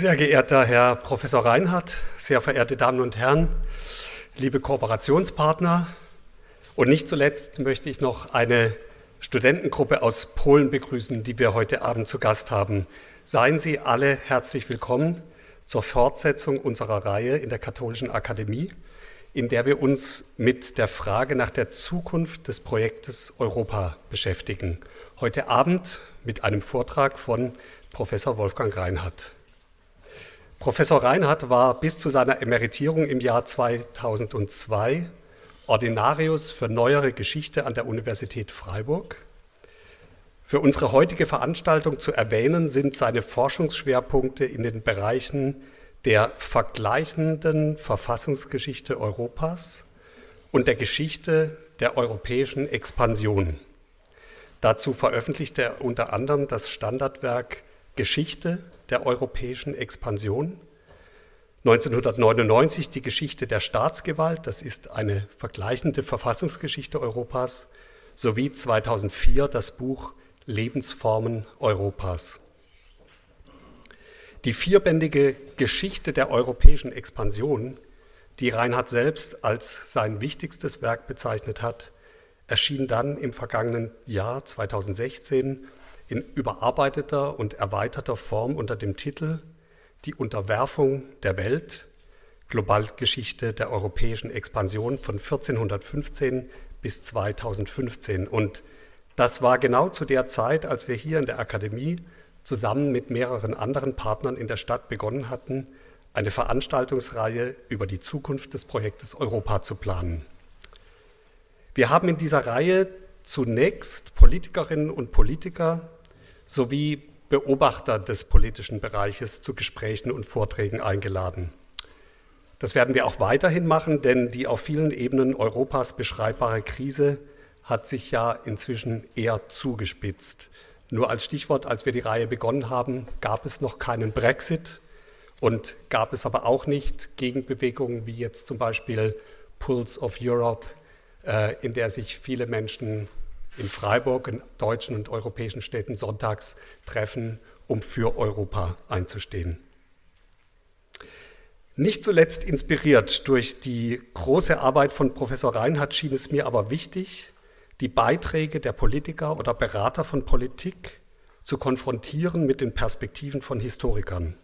Sehr geehrter Herr Professor Reinhardt, sehr verehrte Damen und Herren, liebe Kooperationspartner und nicht zuletzt möchte ich noch eine Studentengruppe aus Polen begrüßen, die wir heute Abend zu Gast haben. Seien Sie alle herzlich willkommen zur Fortsetzung unserer Reihe in der Katholischen Akademie, in der wir uns mit der Frage nach der Zukunft des Projektes Europa beschäftigen. Heute Abend mit einem Vortrag von Professor Wolfgang Reinhardt. Professor Reinhardt war bis zu seiner Emeritierung im Jahr 2002 Ordinarius für neuere Geschichte an der Universität Freiburg. Für unsere heutige Veranstaltung zu erwähnen sind seine Forschungsschwerpunkte in den Bereichen der vergleichenden Verfassungsgeschichte Europas und der Geschichte der europäischen Expansion. Dazu veröffentlichte er unter anderem das Standardwerk Geschichte der europäischen Expansion. 1999 die Geschichte der Staatsgewalt, das ist eine vergleichende Verfassungsgeschichte Europas, sowie 2004 das Buch Lebensformen Europas. Die vierbändige Geschichte der europäischen Expansion, die Reinhard selbst als sein wichtigstes Werk bezeichnet hat, erschien dann im vergangenen Jahr 2016 in überarbeiteter und erweiterter Form unter dem Titel Die Unterwerfung der Welt, Globalgeschichte der europäischen Expansion von 1415 bis 2015. Und das war genau zu der Zeit, als wir hier in der Akademie zusammen mit mehreren anderen Partnern in der Stadt begonnen hatten, eine Veranstaltungsreihe über die Zukunft des Projektes Europa zu planen. Wir haben in dieser Reihe zunächst Politikerinnen und Politiker sowie Beobachter des politischen Bereiches zu Gesprächen und Vorträgen eingeladen. Das werden wir auch weiterhin machen, denn die auf vielen Ebenen Europas beschreibbare Krise hat sich ja inzwischen eher zugespitzt. Nur als Stichwort, als wir die Reihe begonnen haben, gab es noch keinen Brexit und gab es aber auch nicht Gegenbewegungen wie jetzt zum Beispiel Pulse of Europe, äh, in der sich viele Menschen in Freiburg, in deutschen und europäischen Städten sonntags treffen, um für Europa einzustehen. Nicht zuletzt inspiriert durch die große Arbeit von Professor Reinhardt schien es mir aber wichtig, die Beiträge der Politiker oder Berater von Politik zu konfrontieren mit den Perspektiven von Historikern.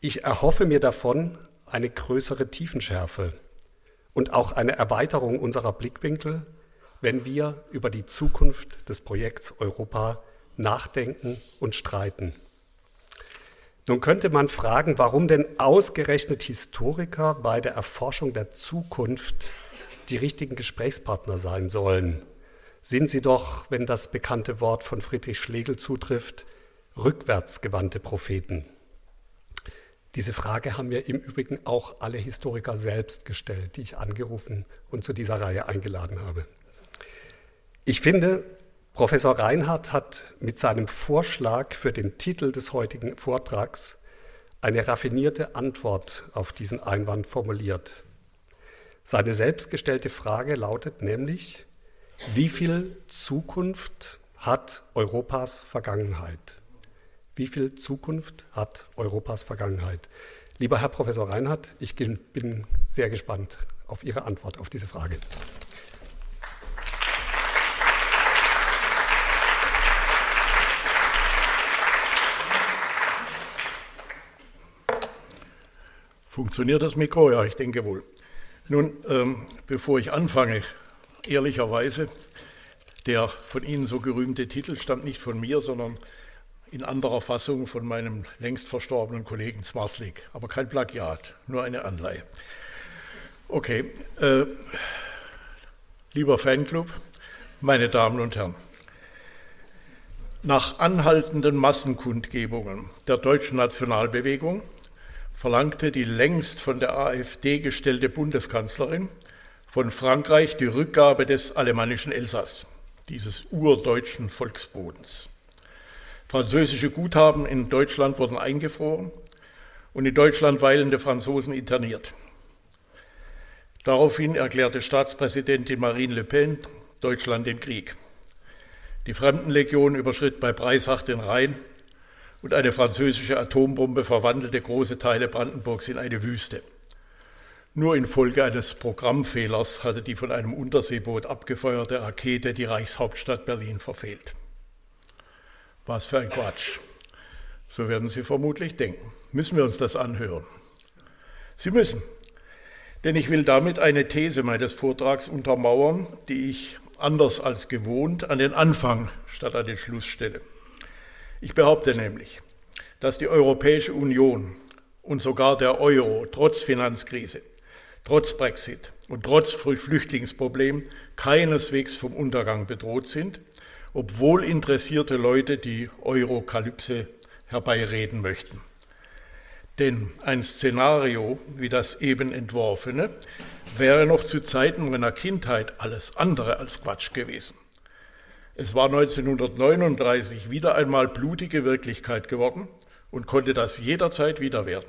Ich erhoffe mir davon eine größere Tiefenschärfe und auch eine Erweiterung unserer Blickwinkel wenn wir über die Zukunft des Projekts Europa nachdenken und streiten. Nun könnte man fragen, warum denn ausgerechnet Historiker bei der Erforschung der Zukunft die richtigen Gesprächspartner sein sollen. Sind sie doch, wenn das bekannte Wort von Friedrich Schlegel zutrifft, rückwärtsgewandte Propheten. Diese Frage haben mir im Übrigen auch alle Historiker selbst gestellt, die ich angerufen und zu dieser Reihe eingeladen habe. Ich finde, Professor Reinhardt hat mit seinem Vorschlag für den Titel des heutigen Vortrags eine raffinierte Antwort auf diesen Einwand formuliert. Seine selbstgestellte Frage lautet nämlich, wie viel Zukunft hat Europas Vergangenheit? Wie viel Zukunft hat Europas Vergangenheit? Lieber Herr Professor Reinhardt, ich bin sehr gespannt auf Ihre Antwort auf diese Frage. Funktioniert das Mikro? Ja, ich denke wohl. Nun, ähm, bevor ich anfange, ehrlicherweise, der von Ihnen so gerühmte Titel stammt nicht von mir, sondern in anderer Fassung von meinem längst verstorbenen Kollegen Zmarslik. Aber kein Plagiat, nur eine Anleihe. Okay, äh, lieber Fanclub, meine Damen und Herren. Nach anhaltenden Massenkundgebungen der deutschen Nationalbewegung verlangte die längst von der AfD gestellte Bundeskanzlerin von Frankreich die Rückgabe des alemannischen Elsass, dieses urdeutschen Volksbodens. Französische Guthaben in Deutschland wurden eingefroren und in Deutschland weilende Franzosen interniert. Daraufhin erklärte Staatspräsidentin Marine Le Pen Deutschland den Krieg. Die Fremdenlegion überschritt bei Breisach den Rhein und eine französische Atombombe verwandelte große Teile Brandenburgs in eine Wüste. Nur infolge eines Programmfehlers hatte die von einem Unterseeboot abgefeuerte Rakete die Reichshauptstadt Berlin verfehlt. Was für ein Quatsch. So werden Sie vermutlich denken. Müssen wir uns das anhören? Sie müssen. Denn ich will damit eine These meines Vortrags untermauern, die ich anders als gewohnt an den Anfang statt an den Schluss stelle. Ich behaupte nämlich, dass die Europäische Union und sogar der Euro trotz Finanzkrise, trotz Brexit und trotz Flüchtlingsproblem keineswegs vom Untergang bedroht sind, obwohl interessierte Leute die Eurokalypse herbeireden möchten. Denn ein Szenario wie das eben entworfene wäre noch zu Zeiten meiner Kindheit alles andere als Quatsch gewesen. Es war 1939 wieder einmal blutige Wirklichkeit geworden und konnte das jederzeit wieder werden.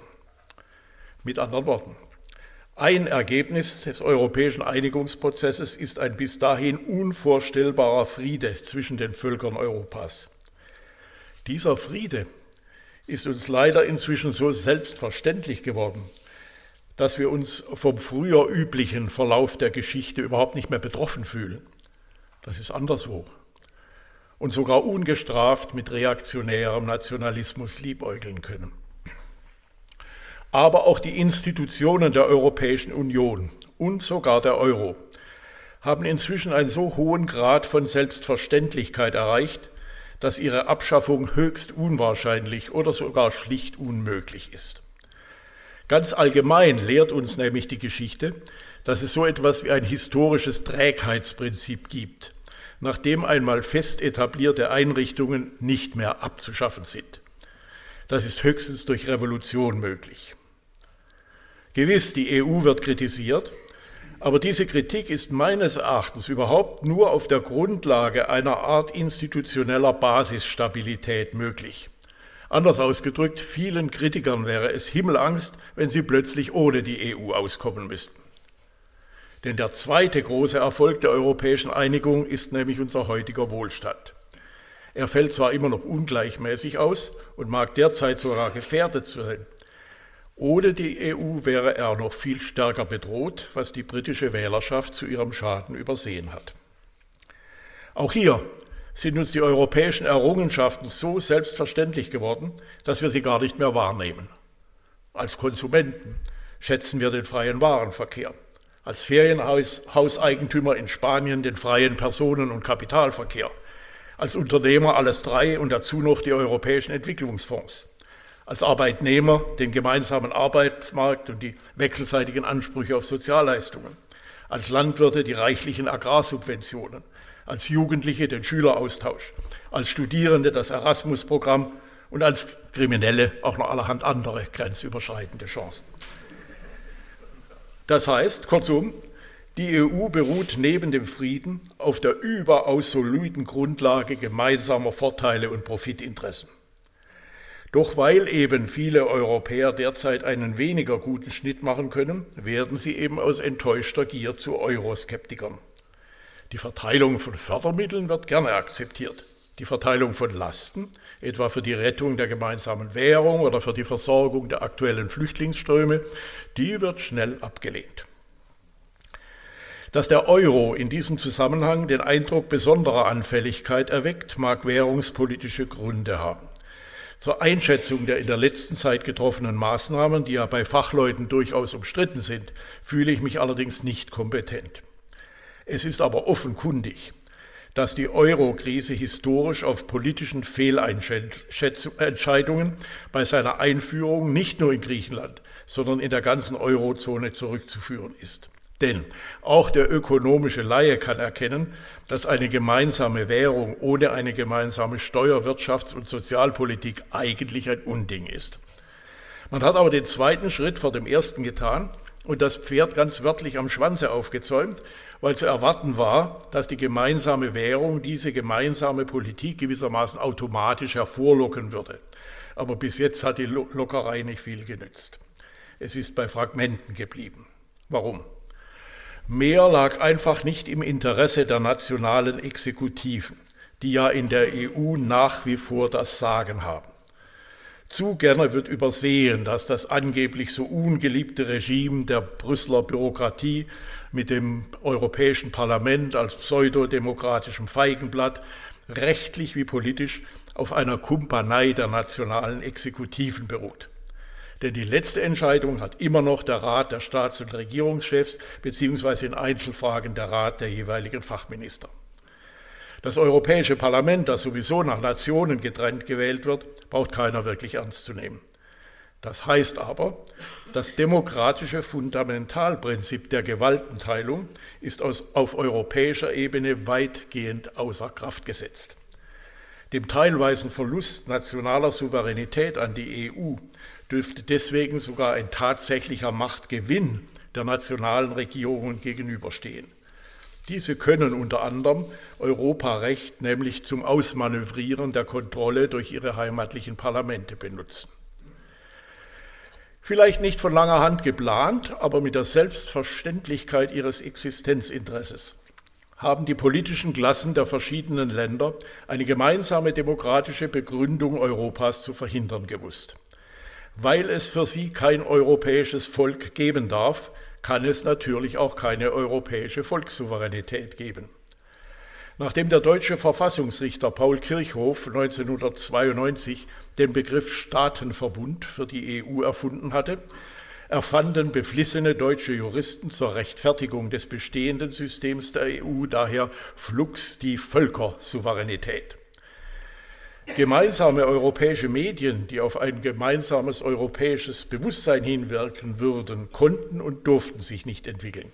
Mit anderen Worten, ein Ergebnis des europäischen Einigungsprozesses ist ein bis dahin unvorstellbarer Friede zwischen den Völkern Europas. Dieser Friede ist uns leider inzwischen so selbstverständlich geworden, dass wir uns vom früher üblichen Verlauf der Geschichte überhaupt nicht mehr betroffen fühlen. Das ist anderswo und sogar ungestraft mit reaktionärem Nationalismus liebäugeln können. Aber auch die Institutionen der Europäischen Union und sogar der Euro haben inzwischen einen so hohen Grad von Selbstverständlichkeit erreicht, dass ihre Abschaffung höchst unwahrscheinlich oder sogar schlicht unmöglich ist. Ganz allgemein lehrt uns nämlich die Geschichte, dass es so etwas wie ein historisches Trägheitsprinzip gibt, nachdem einmal fest etablierte Einrichtungen nicht mehr abzuschaffen sind. Das ist höchstens durch Revolution möglich. Gewiss, die EU wird kritisiert, aber diese Kritik ist meines Erachtens überhaupt nur auf der Grundlage einer Art institutioneller Basisstabilität möglich. Anders ausgedrückt, vielen Kritikern wäre es Himmelangst, wenn sie plötzlich ohne die EU auskommen müssten. Denn der zweite große Erfolg der europäischen Einigung ist nämlich unser heutiger Wohlstand. Er fällt zwar immer noch ungleichmäßig aus und mag derzeit sogar gefährdet sein. Ohne die EU wäre er noch viel stärker bedroht, was die britische Wählerschaft zu ihrem Schaden übersehen hat. Auch hier sind uns die europäischen Errungenschaften so selbstverständlich geworden, dass wir sie gar nicht mehr wahrnehmen. Als Konsumenten schätzen wir den freien Warenverkehr als Ferienhauseigentümer in Spanien den freien Personen- und Kapitalverkehr, als Unternehmer alles drei und dazu noch die europäischen Entwicklungsfonds, als Arbeitnehmer den gemeinsamen Arbeitsmarkt und die wechselseitigen Ansprüche auf Sozialleistungen, als Landwirte die reichlichen Agrarsubventionen, als Jugendliche den Schüleraustausch, als Studierende das Erasmus-Programm und als Kriminelle auch noch allerhand andere grenzüberschreitende Chancen. Das heißt, kurzum, die EU beruht neben dem Frieden auf der überaus soliden Grundlage gemeinsamer Vorteile und Profitinteressen. Doch weil eben viele Europäer derzeit einen weniger guten Schnitt machen können, werden sie eben aus enttäuschter Gier zu Euroskeptikern. Die Verteilung von Fördermitteln wird gerne akzeptiert. Die Verteilung von Lasten, etwa für die Rettung der gemeinsamen Währung oder für die Versorgung der aktuellen Flüchtlingsströme, die wird schnell abgelehnt. Dass der Euro in diesem Zusammenhang den Eindruck besonderer Anfälligkeit erweckt, mag währungspolitische Gründe haben. Zur Einschätzung der in der letzten Zeit getroffenen Maßnahmen, die ja bei Fachleuten durchaus umstritten sind, fühle ich mich allerdings nicht kompetent. Es ist aber offenkundig, dass die Euro-Krise historisch auf politischen Fehlentscheidungen bei seiner Einführung nicht nur in Griechenland, sondern in der ganzen Eurozone zurückzuführen ist. Denn auch der ökonomische Laie kann erkennen, dass eine gemeinsame Währung ohne eine gemeinsame Steuer-, Wirtschafts- und Sozialpolitik eigentlich ein Unding ist. Man hat aber den zweiten Schritt vor dem ersten getan und das Pferd ganz wörtlich am Schwanze aufgezäumt, weil zu erwarten war, dass die gemeinsame Währung diese gemeinsame Politik gewissermaßen automatisch hervorlocken würde. Aber bis jetzt hat die Lockerei nicht viel genützt. Es ist bei Fragmenten geblieben. Warum? Mehr lag einfach nicht im Interesse der nationalen Exekutiven, die ja in der EU nach wie vor das Sagen haben. Zu gerne wird übersehen, dass das angeblich so ungeliebte Regime der Brüsseler Bürokratie mit dem Europäischen Parlament als pseudodemokratischem Feigenblatt rechtlich wie politisch auf einer Kumpanei der nationalen Exekutiven beruht. Denn die letzte Entscheidung hat immer noch der Rat der Staats- und Regierungschefs beziehungsweise in Einzelfragen der Rat der jeweiligen Fachminister. Das Europäische Parlament, das sowieso nach Nationen getrennt gewählt wird, braucht keiner wirklich ernst zu nehmen. Das heißt aber, das demokratische Fundamentalprinzip der Gewaltenteilung ist auf europäischer Ebene weitgehend außer Kraft gesetzt. Dem teilweisen Verlust nationaler Souveränität an die EU dürfte deswegen sogar ein tatsächlicher Machtgewinn der nationalen Regierungen gegenüberstehen. Diese können unter anderem Europarecht nämlich zum Ausmanövrieren der Kontrolle durch ihre heimatlichen Parlamente benutzen. Vielleicht nicht von langer Hand geplant, aber mit der Selbstverständlichkeit ihres Existenzinteresses haben die politischen Klassen der verschiedenen Länder eine gemeinsame demokratische Begründung Europas zu verhindern gewusst. Weil es für sie kein europäisches Volk geben darf, kann es natürlich auch keine europäische Volkssouveränität geben. Nachdem der deutsche Verfassungsrichter Paul Kirchhoff 1992 den Begriff Staatenverbund für die EU erfunden hatte, erfanden beflissene deutsche Juristen zur Rechtfertigung des bestehenden Systems der EU daher flux die Völkersouveränität. Gemeinsame europäische Medien, die auf ein gemeinsames europäisches Bewusstsein hinwirken würden, konnten und durften sich nicht entwickeln.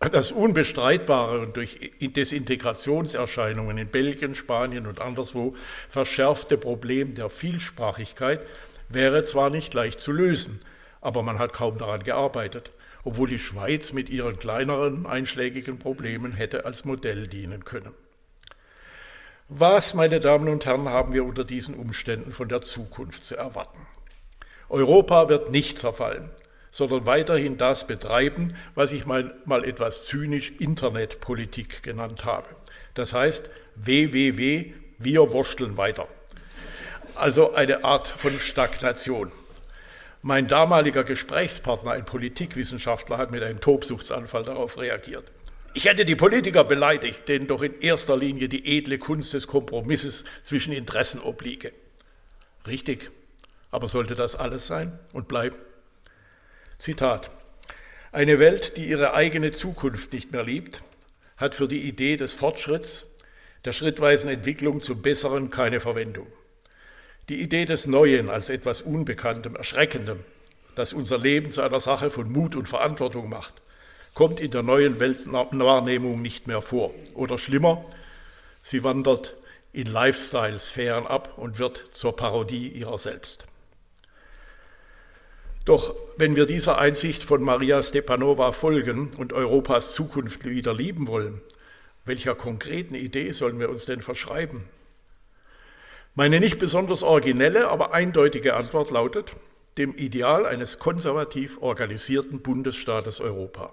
Das unbestreitbare und durch Desintegrationserscheinungen in Belgien, Spanien und anderswo verschärfte Problem der Vielsprachigkeit wäre zwar nicht leicht zu lösen, aber man hat kaum daran gearbeitet, obwohl die Schweiz mit ihren kleineren einschlägigen Problemen hätte als Modell dienen können. Was, meine Damen und Herren, haben wir unter diesen Umständen von der Zukunft zu erwarten? Europa wird nicht zerfallen, sondern weiterhin das betreiben, was ich mal, mal etwas zynisch Internetpolitik genannt habe. Das heißt, www, wir wursteln weiter. Also eine Art von Stagnation. Mein damaliger Gesprächspartner, ein Politikwissenschaftler, hat mit einem Tobsuchtsanfall darauf reagiert. Ich hätte die Politiker beleidigt, denen doch in erster Linie die edle Kunst des Kompromisses zwischen Interessen obliege. Richtig, aber sollte das alles sein und bleiben? Zitat. Eine Welt, die ihre eigene Zukunft nicht mehr liebt, hat für die Idee des Fortschritts, der schrittweisen Entwicklung zum Besseren keine Verwendung. Die Idee des Neuen als etwas Unbekanntem, Erschreckendem, das unser Leben zu einer Sache von Mut und Verantwortung macht, kommt in der neuen Weltwahrnehmung nicht mehr vor. Oder schlimmer, sie wandert in Lifestyle-Sphären ab und wird zur Parodie ihrer selbst. Doch wenn wir dieser Einsicht von Maria Stepanova folgen und Europas Zukunft wieder lieben wollen, welcher konkreten Idee sollen wir uns denn verschreiben? Meine nicht besonders originelle, aber eindeutige Antwort lautet dem Ideal eines konservativ organisierten Bundesstaates Europa.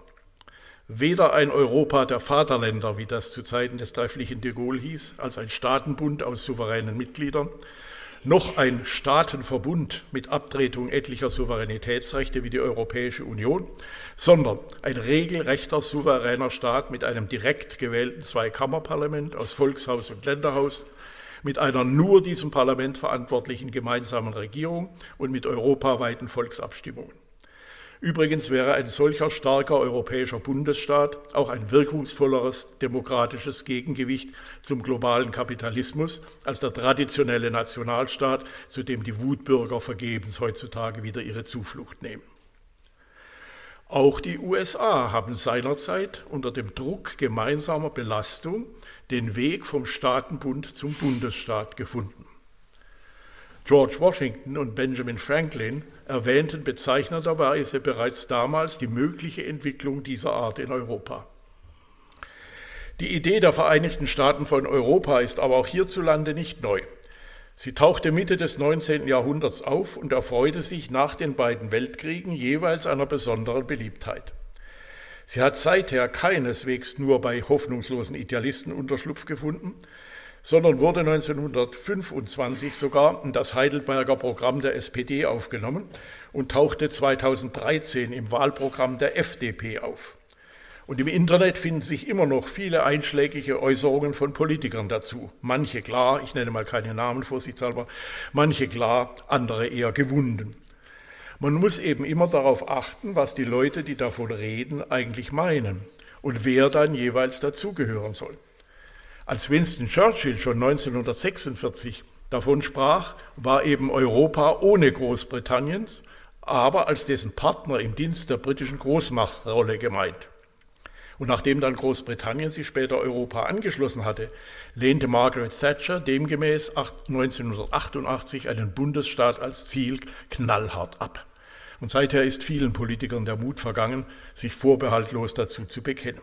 Weder ein Europa der Vaterländer, wie das zu Zeiten des trefflichen de Gaulle hieß, als ein Staatenbund aus souveränen Mitgliedern, noch ein Staatenverbund mit Abtretung etlicher Souveränitätsrechte wie die Europäische Union, sondern ein regelrechter souveräner Staat mit einem direkt gewählten Zweikammerparlament aus Volkshaus und Länderhaus, mit einer nur diesem Parlament verantwortlichen gemeinsamen Regierung und mit europaweiten Volksabstimmungen. Übrigens wäre ein solcher starker europäischer Bundesstaat auch ein wirkungsvolleres demokratisches Gegengewicht zum globalen Kapitalismus als der traditionelle Nationalstaat, zu dem die Wutbürger vergebens heutzutage wieder ihre Zuflucht nehmen. Auch die USA haben seinerzeit unter dem Druck gemeinsamer Belastung den Weg vom Staatenbund zum Bundesstaat gefunden. George Washington und Benjamin Franklin erwähnten bezeichnenderweise bereits damals die mögliche Entwicklung dieser Art in Europa. Die Idee der Vereinigten Staaten von Europa ist aber auch hierzulande nicht neu. Sie tauchte Mitte des 19. Jahrhunderts auf und erfreute sich nach den beiden Weltkriegen jeweils einer besonderen Beliebtheit. Sie hat seither keineswegs nur bei hoffnungslosen Idealisten Unterschlupf gefunden, sondern wurde 1925 sogar in das Heidelberger Programm der SPD aufgenommen und tauchte 2013 im Wahlprogramm der FDP auf. Und im Internet finden sich immer noch viele einschlägige Äußerungen von Politikern dazu. Manche klar, ich nenne mal keine Namen vorsichtshalber, manche klar, andere eher gewunden. Man muss eben immer darauf achten, was die Leute, die davon reden, eigentlich meinen und wer dann jeweils dazugehören soll. Als Winston Churchill schon 1946 davon sprach, war eben Europa ohne Großbritanniens, aber als dessen Partner im Dienst der britischen Großmachtrolle gemeint. Und nachdem dann Großbritannien sich später Europa angeschlossen hatte, lehnte Margaret Thatcher demgemäß 1988 einen Bundesstaat als Ziel knallhart ab. Und seither ist vielen Politikern der Mut vergangen, sich vorbehaltlos dazu zu bekennen.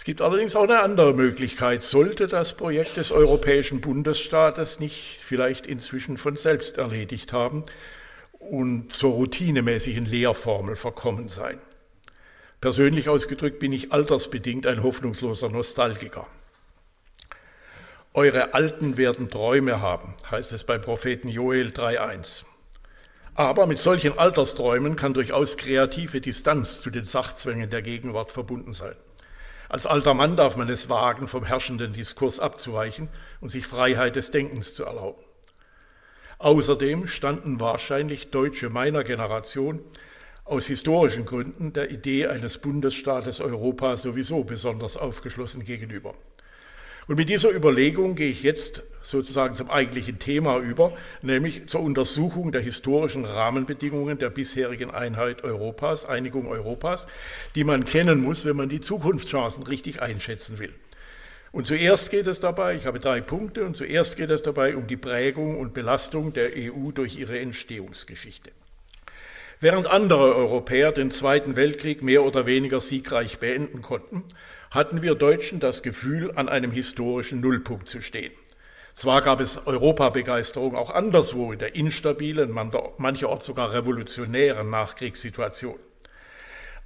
Es gibt allerdings auch eine andere Möglichkeit. Sollte das Projekt des Europäischen Bundesstaates nicht vielleicht inzwischen von selbst erledigt haben und zur routinemäßigen Lehrformel verkommen sein. Persönlich ausgedrückt bin ich altersbedingt ein hoffnungsloser Nostalgiker. Eure Alten werden Träume haben, heißt es bei Propheten Joel 3.1. Aber mit solchen Altersträumen kann durchaus kreative Distanz zu den Sachzwängen der Gegenwart verbunden sein. Als alter Mann darf man es wagen, vom herrschenden Diskurs abzuweichen und sich Freiheit des Denkens zu erlauben. Außerdem standen wahrscheinlich Deutsche meiner Generation aus historischen Gründen der Idee eines Bundesstaates Europa sowieso besonders aufgeschlossen gegenüber. Und mit dieser Überlegung gehe ich jetzt sozusagen zum eigentlichen Thema über, nämlich zur Untersuchung der historischen Rahmenbedingungen der bisherigen Einheit Europas, Einigung Europas, die man kennen muss, wenn man die Zukunftschancen richtig einschätzen will. Und zuerst geht es dabei, ich habe drei Punkte, und zuerst geht es dabei um die Prägung und Belastung der EU durch ihre Entstehungsgeschichte. Während andere Europäer den Zweiten Weltkrieg mehr oder weniger siegreich beenden konnten, hatten wir Deutschen das Gefühl, an einem historischen Nullpunkt zu stehen. Zwar gab es Europabegeisterung auch anderswo in der instabilen, mancherorts sogar revolutionären Nachkriegssituation.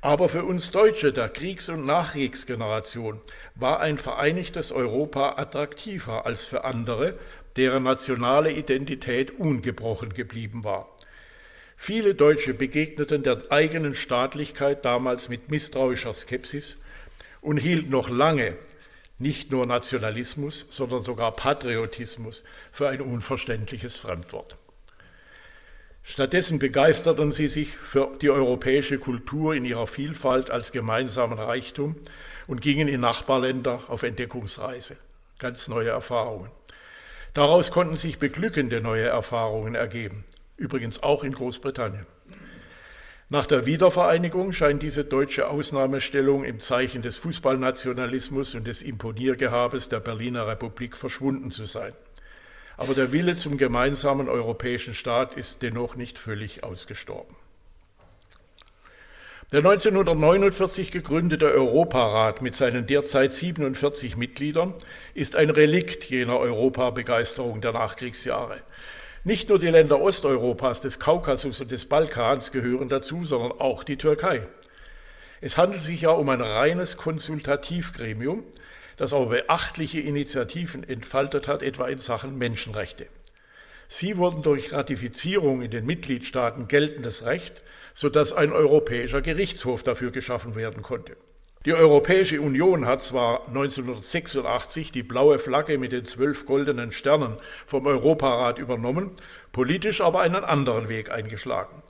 Aber für uns Deutsche der Kriegs- und Nachkriegsgeneration war ein vereinigtes Europa attraktiver als für andere, deren nationale Identität ungebrochen geblieben war. Viele Deutsche begegneten der eigenen Staatlichkeit damals mit misstrauischer Skepsis und hielten noch lange nicht nur Nationalismus, sondern sogar Patriotismus für ein unverständliches Fremdwort. Stattdessen begeisterten sie sich für die europäische Kultur in ihrer Vielfalt als gemeinsamen Reichtum und gingen in Nachbarländer auf Entdeckungsreise. Ganz neue Erfahrungen. Daraus konnten sich beglückende neue Erfahrungen ergeben übrigens auch in Großbritannien. Nach der Wiedervereinigung scheint diese deutsche Ausnahmestellung im Zeichen des Fußballnationalismus und des Imponiergehabes der Berliner Republik verschwunden zu sein. Aber der Wille zum gemeinsamen europäischen Staat ist dennoch nicht völlig ausgestorben. Der 1949 gegründete Europarat mit seinen derzeit 47 Mitgliedern ist ein Relikt jener Europabegeisterung der Nachkriegsjahre. Nicht nur die Länder Osteuropas, des Kaukasus und des Balkans gehören dazu, sondern auch die Türkei. Es handelt sich ja um ein reines Konsultativgremium, das aber beachtliche Initiativen entfaltet hat, etwa in Sachen Menschenrechte. Sie wurden durch Ratifizierung in den Mitgliedstaaten geltendes Recht, sodass ein europäischer Gerichtshof dafür geschaffen werden konnte. Die Europäische Union hat zwar 1986 die blaue Flagge mit den zwölf goldenen Sternen vom Europarat übernommen, politisch aber einen anderen Weg eingeschlagen.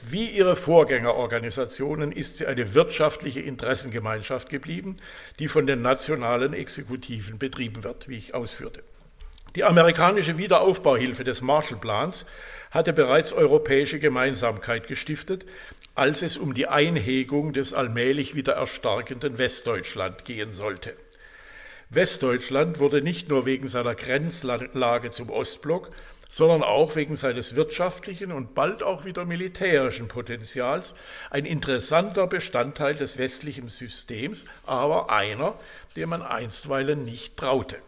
Wie ihre Vorgängerorganisationen ist sie eine wirtschaftliche Interessengemeinschaft geblieben, die von den nationalen Exekutiven betrieben wird, wie ich ausführte. Die amerikanische Wiederaufbauhilfe des Marshallplans hatte bereits europäische Gemeinsamkeit gestiftet, als es um die Einhegung des allmählich wieder erstarkenden Westdeutschland gehen sollte. Westdeutschland wurde nicht nur wegen seiner Grenzlage zum Ostblock, sondern auch wegen seines wirtschaftlichen und bald auch wieder militärischen Potenzials ein interessanter Bestandteil des westlichen Systems, aber einer, dem man einstweilen nicht traute.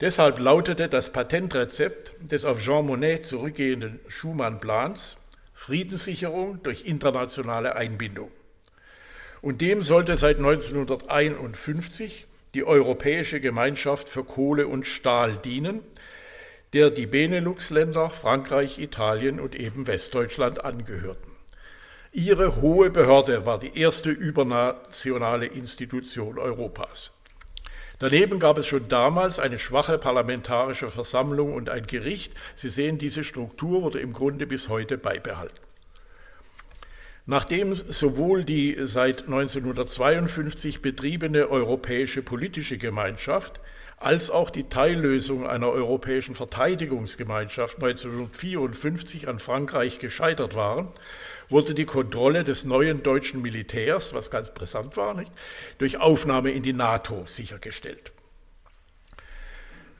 Deshalb lautete das Patentrezept des auf Jean Monnet zurückgehenden Schumann-Plans Friedenssicherung durch internationale Einbindung. Und dem sollte seit 1951 die Europäische Gemeinschaft für Kohle und Stahl dienen, der die Benelux-Länder, Frankreich, Italien und eben Westdeutschland angehörten. Ihre hohe Behörde war die erste übernationale Institution Europas. Daneben gab es schon damals eine schwache parlamentarische Versammlung und ein Gericht. Sie sehen, diese Struktur wurde im Grunde bis heute beibehalten. Nachdem sowohl die seit 1952 betriebene Europäische Politische Gemeinschaft als auch die Teillösung einer Europäischen Verteidigungsgemeinschaft 1954 an Frankreich gescheitert waren, wurde die Kontrolle des neuen deutschen Militärs, was ganz brisant war, nicht, durch Aufnahme in die NATO sichergestellt.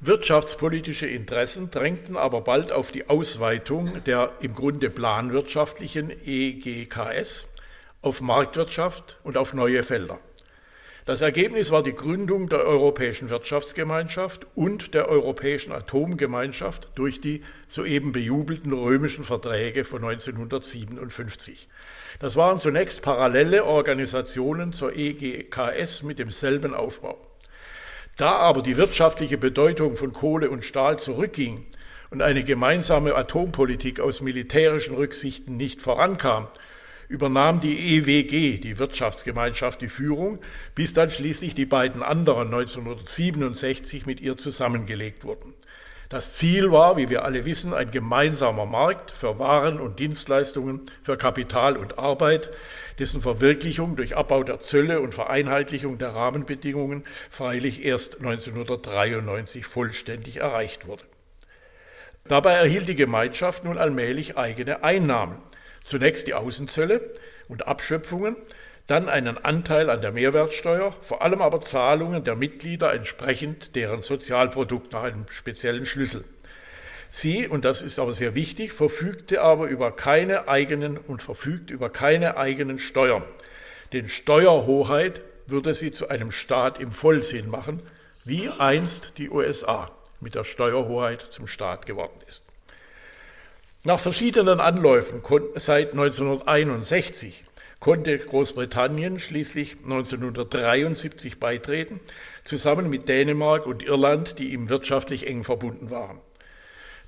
Wirtschaftspolitische Interessen drängten aber bald auf die Ausweitung der im Grunde planwirtschaftlichen EGKS auf Marktwirtschaft und auf neue Felder. Das Ergebnis war die Gründung der Europäischen Wirtschaftsgemeinschaft und der Europäischen Atomgemeinschaft durch die soeben bejubelten römischen Verträge von 1957. Das waren zunächst parallele Organisationen zur EGKS mit demselben Aufbau. Da aber die wirtschaftliche Bedeutung von Kohle und Stahl zurückging und eine gemeinsame Atompolitik aus militärischen Rücksichten nicht vorankam, übernahm die EWG, die Wirtschaftsgemeinschaft, die Führung, bis dann schließlich die beiden anderen 1967 mit ihr zusammengelegt wurden. Das Ziel war, wie wir alle wissen, ein gemeinsamer Markt für Waren und Dienstleistungen, für Kapital und Arbeit, dessen Verwirklichung durch Abbau der Zölle und Vereinheitlichung der Rahmenbedingungen freilich erst 1993 vollständig erreicht wurde. Dabei erhielt die Gemeinschaft nun allmählich eigene Einnahmen. Zunächst die Außenzölle und Abschöpfungen, dann einen Anteil an der Mehrwertsteuer, vor allem aber Zahlungen der Mitglieder entsprechend deren Sozialprodukt nach einem speziellen Schlüssel. Sie, und das ist aber sehr wichtig, verfügte aber über keine eigenen und verfügt über keine eigenen Steuern. Denn Steuerhoheit würde sie zu einem Staat im Vollsinn machen, wie einst die USA mit der Steuerhoheit zum Staat geworden ist. Nach verschiedenen Anläufen seit 1961 konnte Großbritannien schließlich 1973 beitreten, zusammen mit Dänemark und Irland, die ihm wirtschaftlich eng verbunden waren.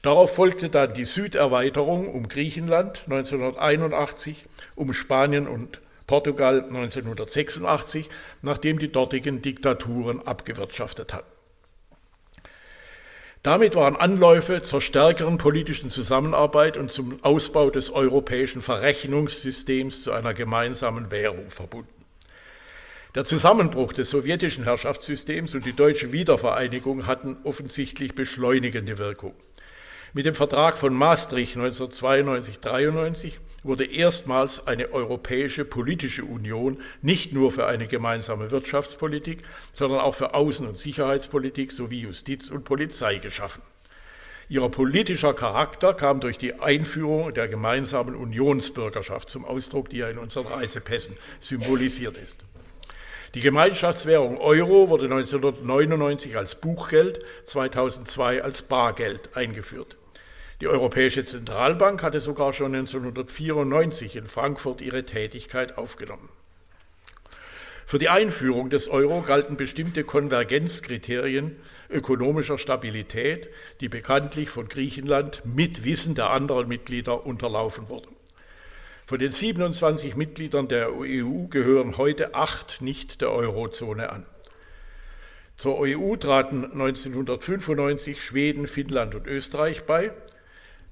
Darauf folgte dann die Süderweiterung um Griechenland 1981, um Spanien und Portugal 1986, nachdem die dortigen Diktaturen abgewirtschaftet hatten. Damit waren Anläufe zur stärkeren politischen Zusammenarbeit und zum Ausbau des europäischen Verrechnungssystems zu einer gemeinsamen Währung verbunden. Der Zusammenbruch des sowjetischen Herrschaftssystems und die deutsche Wiedervereinigung hatten offensichtlich beschleunigende Wirkung. Mit dem Vertrag von Maastricht 1992-93 wurde erstmals eine europäische politische Union nicht nur für eine gemeinsame Wirtschaftspolitik, sondern auch für Außen- und Sicherheitspolitik sowie Justiz und Polizei geschaffen. Ihr politischer Charakter kam durch die Einführung der gemeinsamen Unionsbürgerschaft zum Ausdruck, die ja in unseren Reisepässen symbolisiert ist. Die Gemeinschaftswährung Euro wurde 1999 als Buchgeld, 2002 als Bargeld eingeführt. Die Europäische Zentralbank hatte sogar schon 1994 in Frankfurt ihre Tätigkeit aufgenommen. Für die Einführung des Euro galten bestimmte Konvergenzkriterien ökonomischer Stabilität, die bekanntlich von Griechenland mit Wissen der anderen Mitglieder unterlaufen wurden. Von den 27 Mitgliedern der EU gehören heute acht nicht der Eurozone an. Zur EU traten 1995 Schweden, Finnland und Österreich bei.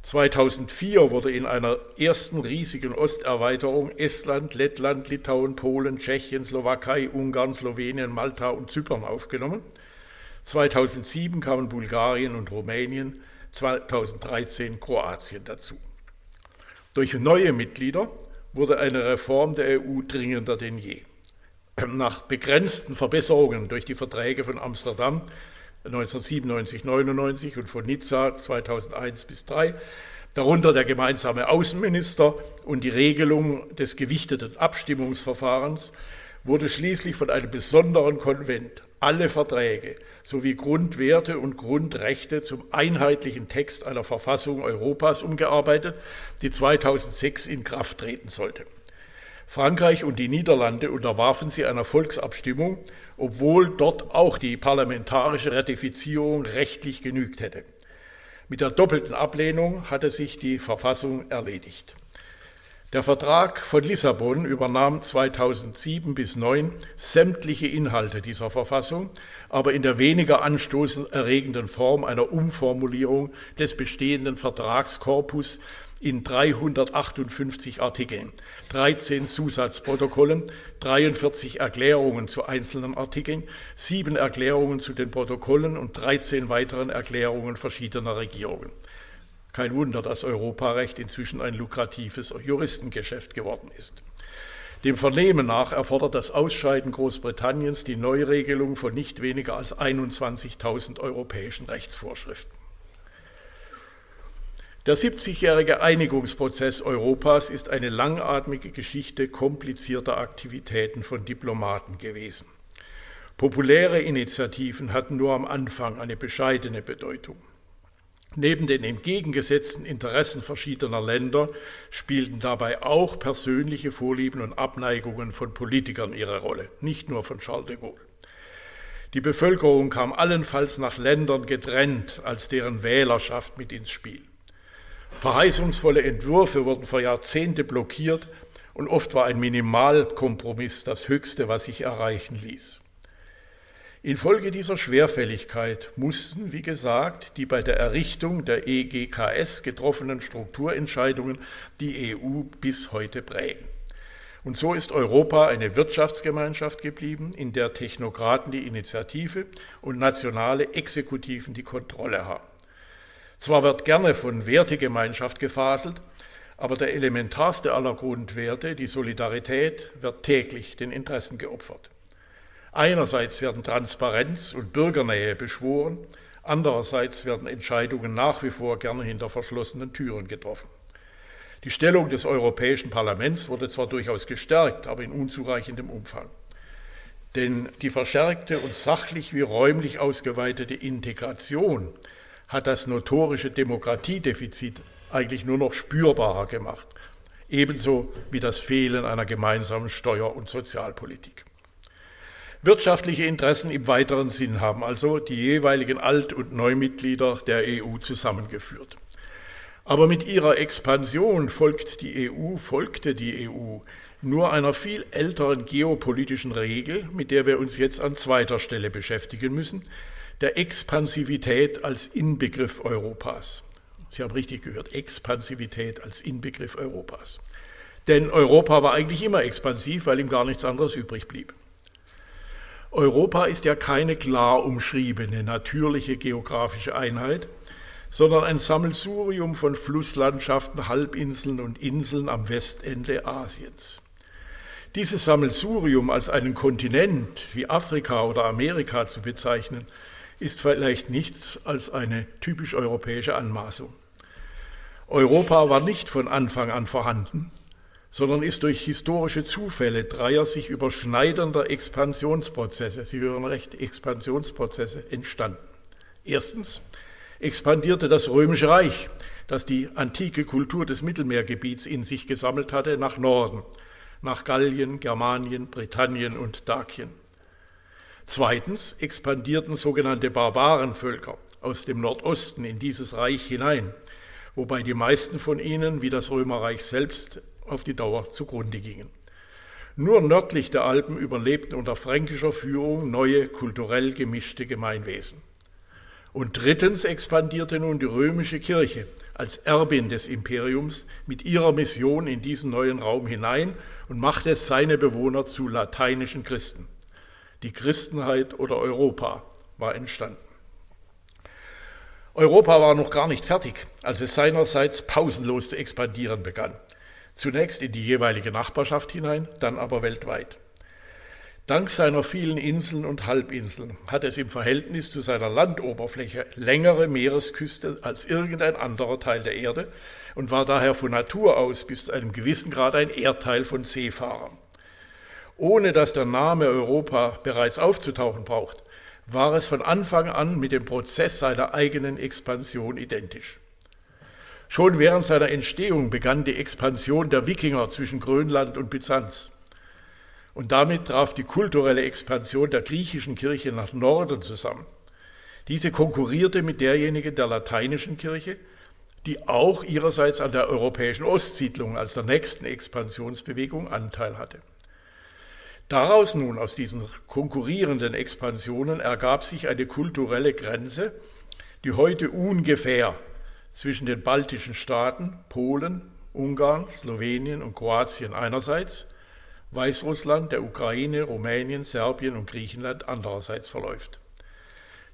2004 wurde in einer ersten riesigen Osterweiterung Estland, Lettland, Litauen, Polen, Tschechien, Slowakei, Ungarn, Slowenien, Malta und Zypern aufgenommen. 2007 kamen Bulgarien und Rumänien, 2013 Kroatien dazu. Durch neue Mitglieder wurde eine Reform der EU dringender denn je. Nach begrenzten Verbesserungen durch die Verträge von Amsterdam 1997, 99 und von Nizza 2001 bis 3, darunter der gemeinsame Außenminister und die Regelung des gewichteten Abstimmungsverfahrens, wurde schließlich von einem besonderen Konvent alle Verträge sowie Grundwerte und Grundrechte zum einheitlichen Text einer Verfassung Europas umgearbeitet, die 2006 in Kraft treten sollte. Frankreich und die Niederlande unterwarfen sie einer Volksabstimmung, obwohl dort auch die parlamentarische Ratifizierung rechtlich genügt hätte. Mit der doppelten Ablehnung hatte sich die Verfassung erledigt. Der Vertrag von Lissabon übernahm 2007 bis 2009 sämtliche Inhalte dieser Verfassung, aber in der weniger anstoßerregenden Form einer Umformulierung des bestehenden Vertragskorpus in 358 Artikeln, 13 Zusatzprotokollen, 43 Erklärungen zu einzelnen Artikeln, sieben Erklärungen zu den Protokollen und 13 weiteren Erklärungen verschiedener Regierungen. Kein Wunder, dass Europarecht inzwischen ein lukratives Juristengeschäft geworden ist. Dem Vernehmen nach erfordert das Ausscheiden Großbritanniens die Neuregelung von nicht weniger als 21.000 europäischen Rechtsvorschriften. Der 70-jährige Einigungsprozess Europas ist eine langatmige Geschichte komplizierter Aktivitäten von Diplomaten gewesen. Populäre Initiativen hatten nur am Anfang eine bescheidene Bedeutung. Neben den entgegengesetzten Interessen verschiedener Länder spielten dabei auch persönliche Vorlieben und Abneigungen von Politikern ihre Rolle, nicht nur von Charles de Gaulle. Die Bevölkerung kam allenfalls nach Ländern getrennt als deren Wählerschaft mit ins Spiel. Verheißungsvolle Entwürfe wurden vor Jahrzehnte blockiert und oft war ein Minimalkompromiss das Höchste, was sich erreichen ließ. Infolge dieser Schwerfälligkeit mussten, wie gesagt, die bei der Errichtung der EGKS getroffenen Strukturentscheidungen die EU bis heute prägen. Und so ist Europa eine Wirtschaftsgemeinschaft geblieben, in der Technokraten die Initiative und nationale Exekutiven die Kontrolle haben. Zwar wird gerne von Wertegemeinschaft gefaselt, aber der elementarste aller Grundwerte, die Solidarität, wird täglich den Interessen geopfert. Einerseits werden Transparenz und Bürgernähe beschworen, andererseits werden Entscheidungen nach wie vor gerne hinter verschlossenen Türen getroffen. Die Stellung des Europäischen Parlaments wurde zwar durchaus gestärkt, aber in unzureichendem Umfang. Denn die verstärkte und sachlich wie räumlich ausgeweitete Integration hat das notorische Demokratiedefizit eigentlich nur noch spürbarer gemacht, ebenso wie das Fehlen einer gemeinsamen Steuer- und Sozialpolitik. Wirtschaftliche Interessen im weiteren Sinn haben also die jeweiligen Alt- und Neumitglieder der EU zusammengeführt. Aber mit ihrer Expansion folgt die EU, folgte die EU nur einer viel älteren geopolitischen Regel, mit der wir uns jetzt an zweiter Stelle beschäftigen müssen, der Expansivität als Inbegriff Europas. Sie haben richtig gehört, Expansivität als Inbegriff Europas. Denn Europa war eigentlich immer expansiv, weil ihm gar nichts anderes übrig blieb. Europa ist ja keine klar umschriebene natürliche geografische Einheit, sondern ein Sammelsurium von Flusslandschaften, Halbinseln und Inseln am Westende Asiens. Dieses Sammelsurium als einen Kontinent wie Afrika oder Amerika zu bezeichnen, ist vielleicht nichts als eine typisch europäische Anmaßung. Europa war nicht von Anfang an vorhanden, sondern ist durch historische Zufälle dreier sich überschneidender Expansionsprozesse, Sie hören recht, Expansionsprozesse entstanden. Erstens expandierte das Römische Reich, das die antike Kultur des Mittelmeergebiets in sich gesammelt hatte, nach Norden, nach Gallien, Germanien, Britannien und Dakien. Zweitens expandierten sogenannte Barbarenvölker aus dem Nordosten in dieses Reich hinein, wobei die meisten von ihnen, wie das Römerreich selbst, auf die Dauer zugrunde gingen. Nur nördlich der Alpen überlebten unter fränkischer Führung neue kulturell gemischte Gemeinwesen. Und drittens expandierte nun die römische Kirche als Erbin des Imperiums mit ihrer Mission in diesen neuen Raum hinein und machte seine Bewohner zu lateinischen Christen. Die Christenheit oder Europa war entstanden. Europa war noch gar nicht fertig, als es seinerseits pausenlos zu expandieren begann. Zunächst in die jeweilige Nachbarschaft hinein, dann aber weltweit. Dank seiner vielen Inseln und Halbinseln hat es im Verhältnis zu seiner Landoberfläche längere Meeresküste als irgendein anderer Teil der Erde und war daher von Natur aus bis zu einem gewissen Grad ein Erdteil von Seefahrern ohne dass der Name Europa bereits aufzutauchen braucht, war es von Anfang an mit dem Prozess seiner eigenen Expansion identisch. Schon während seiner Entstehung begann die Expansion der Wikinger zwischen Grönland und Byzanz. Und damit traf die kulturelle Expansion der griechischen Kirche nach Norden zusammen. Diese konkurrierte mit derjenigen der lateinischen Kirche, die auch ihrerseits an der europäischen Ostsiedlung als der nächsten Expansionsbewegung Anteil hatte. Daraus nun, aus diesen konkurrierenden Expansionen, ergab sich eine kulturelle Grenze, die heute ungefähr zwischen den baltischen Staaten, Polen, Ungarn, Slowenien und Kroatien einerseits, Weißrussland, der Ukraine, Rumänien, Serbien und Griechenland andererseits verläuft.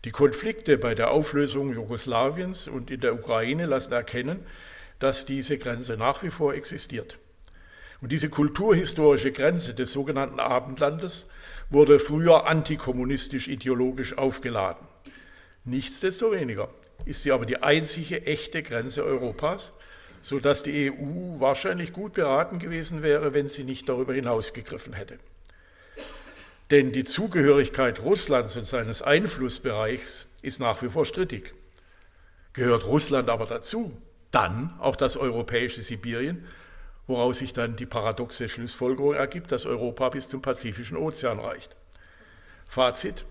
Die Konflikte bei der Auflösung Jugoslawiens und in der Ukraine lassen erkennen, dass diese Grenze nach wie vor existiert. Und diese kulturhistorische Grenze des sogenannten Abendlandes wurde früher antikommunistisch ideologisch aufgeladen. Nichtsdestoweniger ist sie aber die einzige echte Grenze Europas, sodass die EU wahrscheinlich gut beraten gewesen wäre, wenn sie nicht darüber hinausgegriffen hätte. Denn die Zugehörigkeit Russlands und seines Einflussbereichs ist nach wie vor strittig. Gehört Russland aber dazu, dann auch das europäische Sibirien, woraus sich dann die paradoxe Schlussfolgerung ergibt, dass Europa bis zum Pazifischen Ozean reicht. Fazit.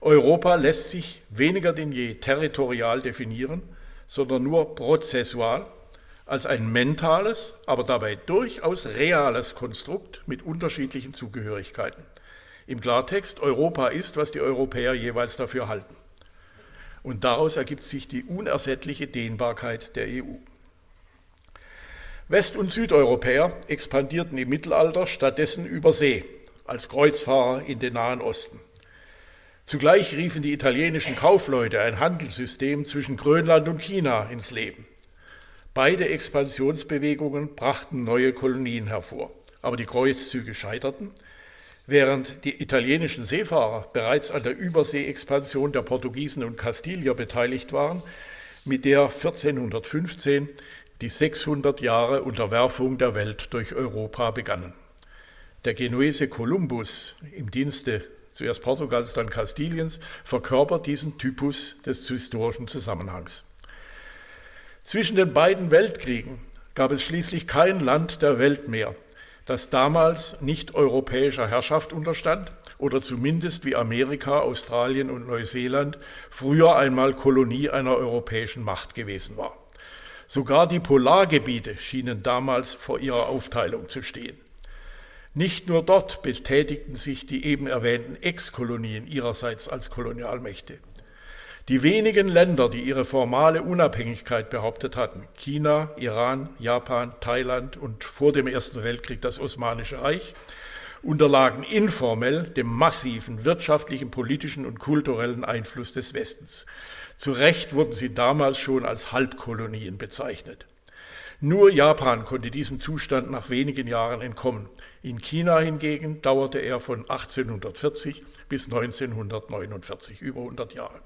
Europa lässt sich weniger denn je territorial definieren, sondern nur prozessual als ein mentales, aber dabei durchaus reales Konstrukt mit unterschiedlichen Zugehörigkeiten. Im Klartext, Europa ist, was die Europäer jeweils dafür halten. Und daraus ergibt sich die unersättliche Dehnbarkeit der EU. West- und Südeuropäer expandierten im Mittelalter stattdessen über See als Kreuzfahrer in den Nahen Osten. Zugleich riefen die italienischen Kaufleute ein Handelssystem zwischen Grönland und China ins Leben. Beide Expansionsbewegungen brachten neue Kolonien hervor, aber die Kreuzzüge scheiterten, während die italienischen Seefahrer bereits an der Überseeexpansion der Portugiesen und Kastilier beteiligt waren, mit der 1415 die 600 Jahre Unterwerfung der Welt durch Europa begannen. Der Genuese Kolumbus im Dienste zuerst Portugals, dann Kastiliens verkörpert diesen Typus des historischen Zusammenhangs. Zwischen den beiden Weltkriegen gab es schließlich kein Land der Welt mehr, das damals nicht europäischer Herrschaft unterstand oder zumindest wie Amerika, Australien und Neuseeland früher einmal Kolonie einer europäischen Macht gewesen war. Sogar die Polargebiete schienen damals vor ihrer Aufteilung zu stehen. Nicht nur dort betätigten sich die eben erwähnten Ex-Kolonien ihrerseits als Kolonialmächte. Die wenigen Länder, die ihre formale Unabhängigkeit behauptet hatten, China, Iran, Japan, Thailand und vor dem Ersten Weltkrieg das Osmanische Reich, unterlagen informell dem massiven wirtschaftlichen, politischen und kulturellen Einfluss des Westens. Zu Recht wurden sie damals schon als Halbkolonien bezeichnet. Nur Japan konnte diesem Zustand nach wenigen Jahren entkommen. In China hingegen dauerte er von 1840 bis 1949, über 100 Jahre.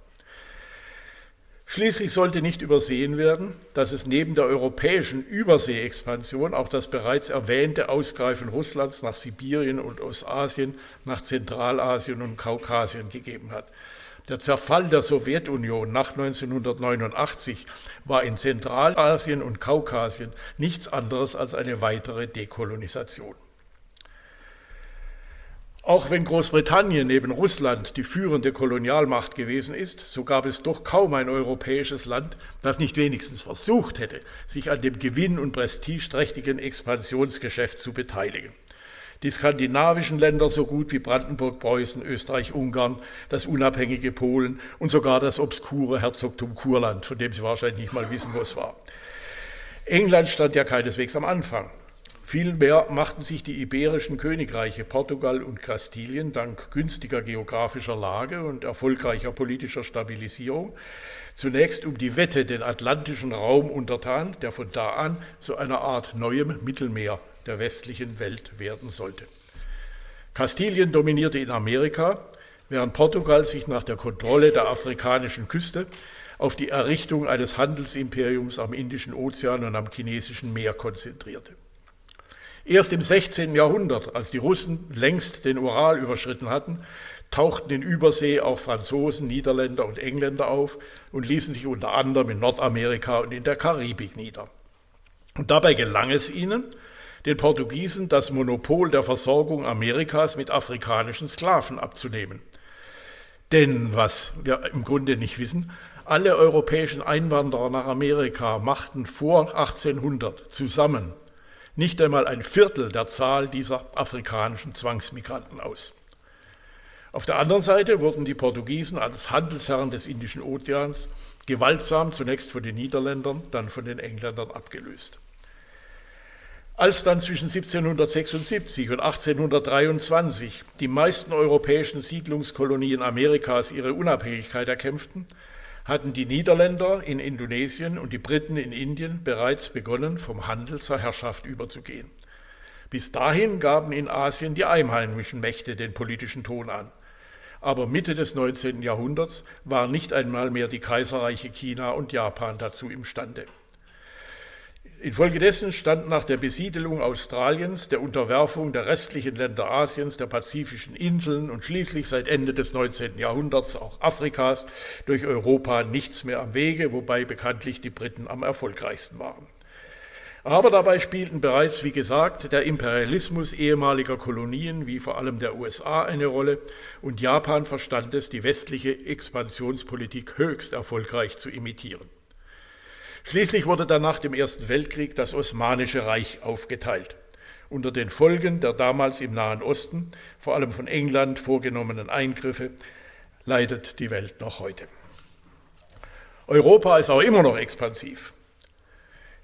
Schließlich sollte nicht übersehen werden, dass es neben der europäischen Überseeexpansion auch das bereits erwähnte Ausgreifen Russlands nach Sibirien und Ostasien, nach Zentralasien und Kaukasien gegeben hat. Der Zerfall der Sowjetunion nach 1989 war in Zentralasien und Kaukasien nichts anderes als eine weitere Dekolonisation. Auch wenn Großbritannien neben Russland die führende Kolonialmacht gewesen ist, so gab es doch kaum ein europäisches Land, das nicht wenigstens versucht hätte, sich an dem gewinn- und prestigeträchtigen Expansionsgeschäft zu beteiligen die skandinavischen Länder so gut wie Brandenburg, Preußen, Österreich, Ungarn, das unabhängige Polen und sogar das obskure Herzogtum Kurland, von dem Sie wahrscheinlich nicht mal wissen, wo es war. England stand ja keineswegs am Anfang. Vielmehr machten sich die iberischen Königreiche Portugal und Kastilien dank günstiger geografischer Lage und erfolgreicher politischer Stabilisierung zunächst um die Wette den atlantischen Raum untertan, der von da an zu einer Art neuem Mittelmeer der westlichen Welt werden sollte. Kastilien dominierte in Amerika, während Portugal sich nach der Kontrolle der afrikanischen Küste auf die Errichtung eines Handelsimperiums am Indischen Ozean und am Chinesischen Meer konzentrierte. Erst im 16. Jahrhundert, als die Russen längst den Ural überschritten hatten, tauchten in Übersee auch Franzosen, Niederländer und Engländer auf und ließen sich unter anderem in Nordamerika und in der Karibik nieder. Und dabei gelang es ihnen, den Portugiesen das Monopol der Versorgung Amerikas mit afrikanischen Sklaven abzunehmen. Denn was wir im Grunde nicht wissen, alle europäischen Einwanderer nach Amerika machten vor 1800 zusammen nicht einmal ein Viertel der Zahl dieser afrikanischen Zwangsmigranten aus. Auf der anderen Seite wurden die Portugiesen als Handelsherren des Indischen Ozeans gewaltsam zunächst von den Niederländern, dann von den Engländern abgelöst. Als dann zwischen 1776 und 1823 die meisten europäischen Siedlungskolonien Amerikas ihre Unabhängigkeit erkämpften, hatten die Niederländer in Indonesien und die Briten in Indien bereits begonnen, vom Handel zur Herrschaft überzugehen. Bis dahin gaben in Asien die einheimischen Mächte den politischen Ton an. Aber Mitte des 19. Jahrhunderts waren nicht einmal mehr die Kaiserreiche China und Japan dazu imstande. Infolgedessen stand nach der Besiedelung Australiens, der Unterwerfung der restlichen Länder Asiens, der pazifischen Inseln und schließlich seit Ende des 19. Jahrhunderts auch Afrikas durch Europa nichts mehr am Wege, wobei bekanntlich die Briten am erfolgreichsten waren. Aber dabei spielten bereits, wie gesagt, der Imperialismus ehemaliger Kolonien wie vor allem der USA eine Rolle und Japan verstand es, die westliche Expansionspolitik höchst erfolgreich zu imitieren. Schließlich wurde dann nach dem Ersten Weltkrieg das Osmanische Reich aufgeteilt. Unter den Folgen der damals im Nahen Osten, vor allem von England vorgenommenen Eingriffe, leidet die Welt noch heute. Europa ist auch immer noch expansiv.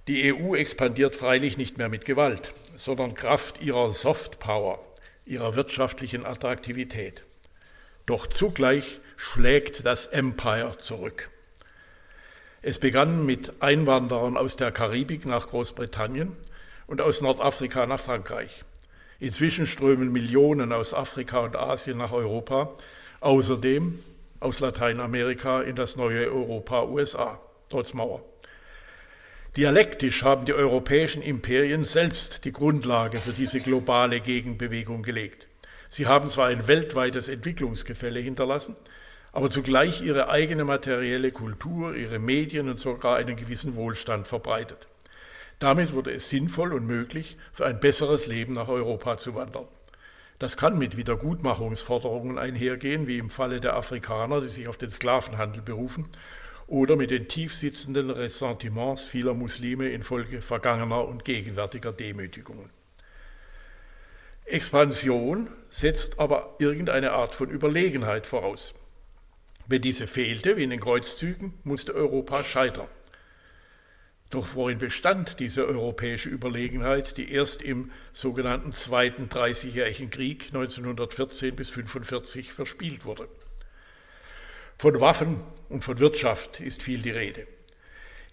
Die EU expandiert freilich nicht mehr mit Gewalt, sondern Kraft ihrer Soft Power, ihrer wirtschaftlichen Attraktivität. Doch zugleich schlägt das Empire zurück. Es begann mit Einwanderern aus der Karibik nach Großbritannien und aus Nordafrika nach Frankreich. Inzwischen strömen Millionen aus Afrika und Asien nach Europa, außerdem aus Lateinamerika in das neue Europa USA, trotz Mauer. Dialektisch haben die europäischen Imperien selbst die Grundlage für diese globale Gegenbewegung gelegt. Sie haben zwar ein weltweites Entwicklungsgefälle hinterlassen, aber zugleich ihre eigene materielle Kultur, ihre Medien und sogar einen gewissen Wohlstand verbreitet. Damit wurde es sinnvoll und möglich, für ein besseres Leben nach Europa zu wandern. Das kann mit Wiedergutmachungsforderungen einhergehen, wie im Falle der Afrikaner, die sich auf den Sklavenhandel berufen, oder mit den tiefsitzenden Ressentiments vieler Muslime infolge vergangener und gegenwärtiger Demütigungen. Expansion setzt aber irgendeine Art von Überlegenheit voraus. Wenn diese fehlte, wie in den Kreuzzügen, musste Europa scheitern. Doch worin bestand diese europäische Überlegenheit, die erst im sogenannten Zweiten Dreißigjährigen Krieg 1914 bis 1945 verspielt wurde? Von Waffen und von Wirtschaft ist viel die Rede.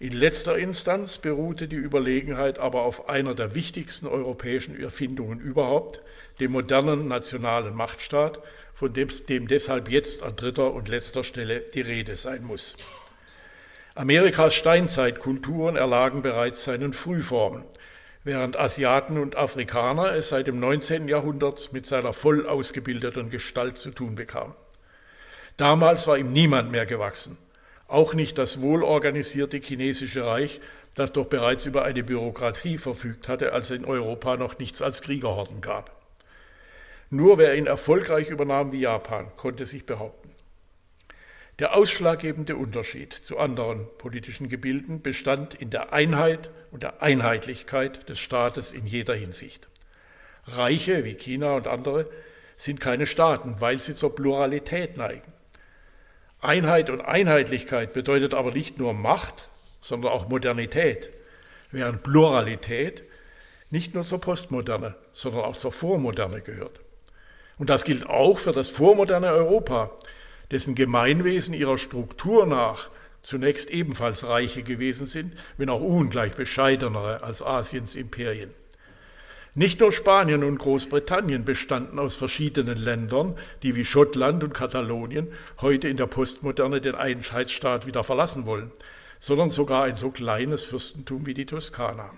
In letzter Instanz beruhte die Überlegenheit aber auf einer der wichtigsten europäischen Erfindungen überhaupt, dem modernen nationalen Machtstaat, von dem, dem deshalb jetzt an dritter und letzter Stelle die Rede sein muss. Amerikas Steinzeitkulturen erlagen bereits seinen Frühformen, während Asiaten und Afrikaner es seit dem 19. Jahrhundert mit seiner voll ausgebildeten Gestalt zu tun bekamen. Damals war ihm niemand mehr gewachsen, auch nicht das wohlorganisierte chinesische Reich, das doch bereits über eine Bürokratie verfügt hatte, als es in Europa noch nichts als Kriegerhorden gab. Nur wer ihn erfolgreich übernahm wie Japan, konnte sich behaupten. Der ausschlaggebende Unterschied zu anderen politischen Gebilden bestand in der Einheit und der Einheitlichkeit des Staates in jeder Hinsicht. Reiche wie China und andere sind keine Staaten, weil sie zur Pluralität neigen. Einheit und Einheitlichkeit bedeutet aber nicht nur Macht, sondern auch Modernität, während Pluralität nicht nur zur Postmoderne, sondern auch zur Vormoderne gehört. Und das gilt auch für das vormoderne Europa, dessen Gemeinwesen ihrer Struktur nach zunächst ebenfalls reiche gewesen sind, wenn auch ungleich bescheidenere als Asiens Imperien. Nicht nur Spanien und Großbritannien bestanden aus verschiedenen Ländern, die wie Schottland und Katalonien heute in der Postmoderne den Einheitsstaat wieder verlassen wollen, sondern sogar ein so kleines Fürstentum wie die Toskana.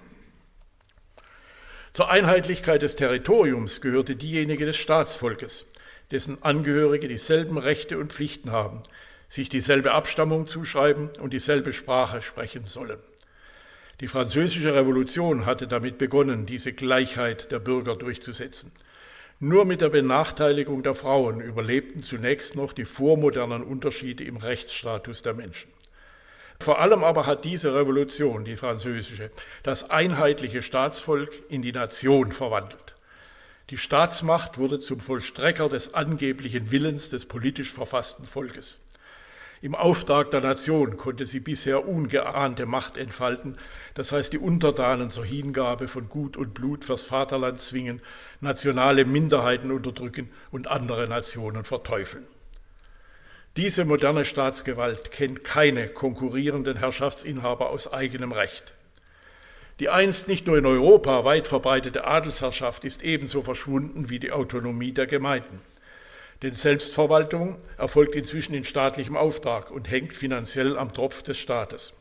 Zur Einheitlichkeit des Territoriums gehörte diejenige des Staatsvolkes, dessen Angehörige dieselben Rechte und Pflichten haben, sich dieselbe Abstammung zuschreiben und dieselbe Sprache sprechen sollen. Die französische Revolution hatte damit begonnen, diese Gleichheit der Bürger durchzusetzen. Nur mit der Benachteiligung der Frauen überlebten zunächst noch die vormodernen Unterschiede im Rechtsstatus der Menschen. Vor allem aber hat diese Revolution, die französische, das einheitliche Staatsvolk in die Nation verwandelt. Die Staatsmacht wurde zum Vollstrecker des angeblichen Willens des politisch verfassten Volkes. Im Auftrag der Nation konnte sie bisher ungeahnte Macht entfalten, das heißt die Untertanen zur Hingabe von Gut und Blut fürs Vaterland zwingen, nationale Minderheiten unterdrücken und andere Nationen verteufeln. Diese moderne Staatsgewalt kennt keine konkurrierenden Herrschaftsinhaber aus eigenem Recht. Die einst nicht nur in Europa weit verbreitete Adelsherrschaft ist ebenso verschwunden wie die Autonomie der Gemeinden. Denn Selbstverwaltung erfolgt inzwischen in staatlichem Auftrag und hängt finanziell am Tropf des Staates.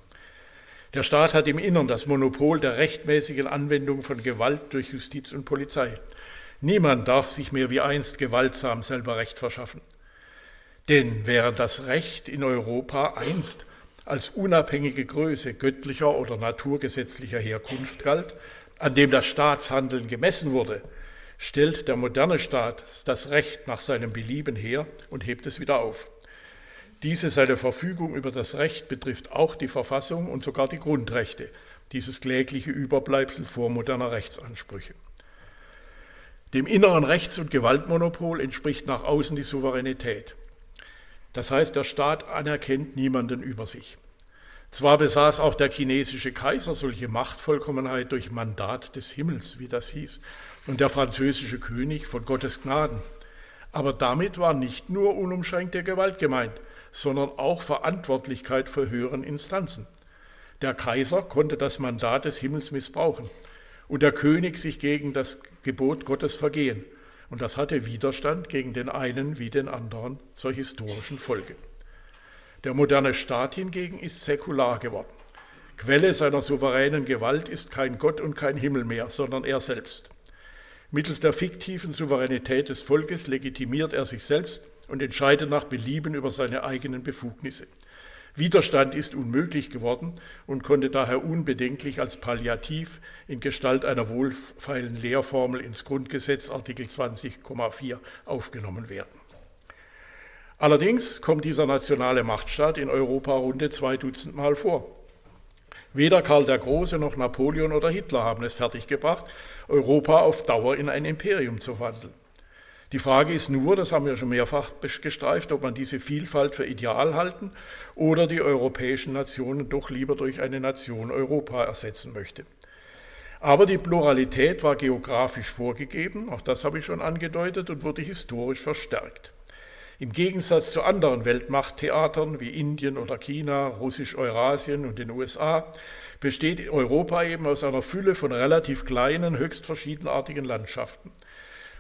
Der Staat hat im Innern das Monopol der rechtmäßigen Anwendung von Gewalt durch Justiz und Polizei. Niemand darf sich mehr wie einst gewaltsam selber Recht verschaffen. Denn während das Recht in Europa einst als unabhängige Größe göttlicher oder naturgesetzlicher Herkunft galt, an dem das Staatshandeln gemessen wurde, stellt der moderne Staat das Recht nach seinem Belieben her und hebt es wieder auf. Diese seine Verfügung über das Recht betrifft auch die Verfassung und sogar die Grundrechte, dieses klägliche Überbleibsel vormoderner Rechtsansprüche. Dem inneren Rechts- und Gewaltmonopol entspricht nach außen die Souveränität. Das heißt, der Staat anerkennt niemanden über sich. Zwar besaß auch der chinesische Kaiser solche Machtvollkommenheit durch Mandat des Himmels, wie das hieß, und der französische König von Gottes Gnaden. Aber damit war nicht nur unumschränkte Gewalt gemeint, sondern auch Verantwortlichkeit für höheren Instanzen. Der Kaiser konnte das Mandat des Himmels missbrauchen und der König sich gegen das Gebot Gottes vergehen. Und das hatte Widerstand gegen den einen wie den anderen zur historischen Folge. Der moderne Staat hingegen ist säkular geworden. Quelle seiner souveränen Gewalt ist kein Gott und kein Himmel mehr, sondern er selbst. Mittels der fiktiven Souveränität des Volkes legitimiert er sich selbst und entscheidet nach Belieben über seine eigenen Befugnisse. Widerstand ist unmöglich geworden und konnte daher unbedenklich als Palliativ in Gestalt einer wohlfeilen Lehrformel ins Grundgesetz Artikel 20,4 aufgenommen werden. Allerdings kommt dieser nationale Machtstaat in Europa runde zwei Dutzend Mal vor. Weder Karl der Große noch Napoleon oder Hitler haben es fertiggebracht, Europa auf Dauer in ein Imperium zu wandeln. Die Frage ist nur, das haben wir schon mehrfach gestreift, ob man diese Vielfalt für ideal halten oder die europäischen Nationen doch lieber durch eine Nation Europa ersetzen möchte. Aber die Pluralität war geografisch vorgegeben, auch das habe ich schon angedeutet, und wurde historisch verstärkt. Im Gegensatz zu anderen Weltmachttheatern wie Indien oder China, Russisch-Eurasien und den USA besteht Europa eben aus einer Fülle von relativ kleinen, höchst verschiedenartigen Landschaften.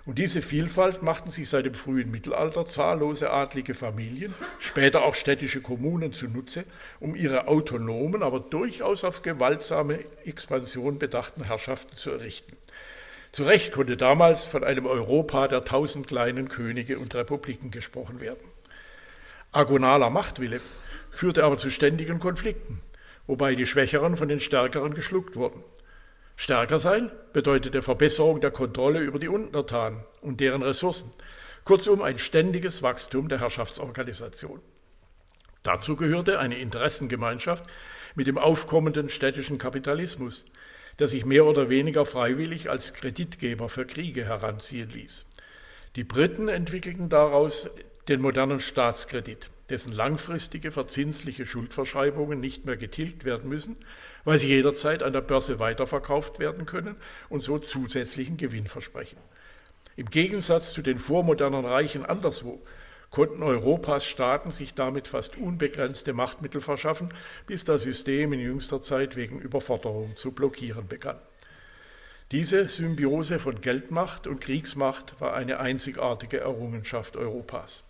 Und diese Vielfalt machten sich seit dem frühen Mittelalter zahllose adlige Familien, später auch städtische Kommunen zunutze, um ihre autonomen, aber durchaus auf gewaltsame Expansion bedachten Herrschaften zu errichten. Zu Recht konnte damals von einem Europa der tausend kleinen Könige und Republiken gesprochen werden. Agonaler Machtwille führte aber zu ständigen Konflikten, wobei die Schwächeren von den Stärkeren geschluckt wurden. Stärker sein bedeutete Verbesserung der Kontrolle über die Untertanen und deren Ressourcen. Kurzum ein ständiges Wachstum der Herrschaftsorganisation. Dazu gehörte eine Interessengemeinschaft mit dem aufkommenden städtischen Kapitalismus, der sich mehr oder weniger freiwillig als Kreditgeber für Kriege heranziehen ließ. Die Briten entwickelten daraus den modernen Staatskredit, dessen langfristige verzinsliche Schuldverschreibungen nicht mehr getilgt werden müssen, weil sie jederzeit an der Börse weiterverkauft werden können und so zusätzlichen Gewinn versprechen. Im Gegensatz zu den vormodernen Reichen anderswo konnten Europas Staaten sich damit fast unbegrenzte Machtmittel verschaffen, bis das System in jüngster Zeit wegen Überforderung zu blockieren begann. Diese Symbiose von Geldmacht und Kriegsmacht war eine einzigartige Errungenschaft Europas.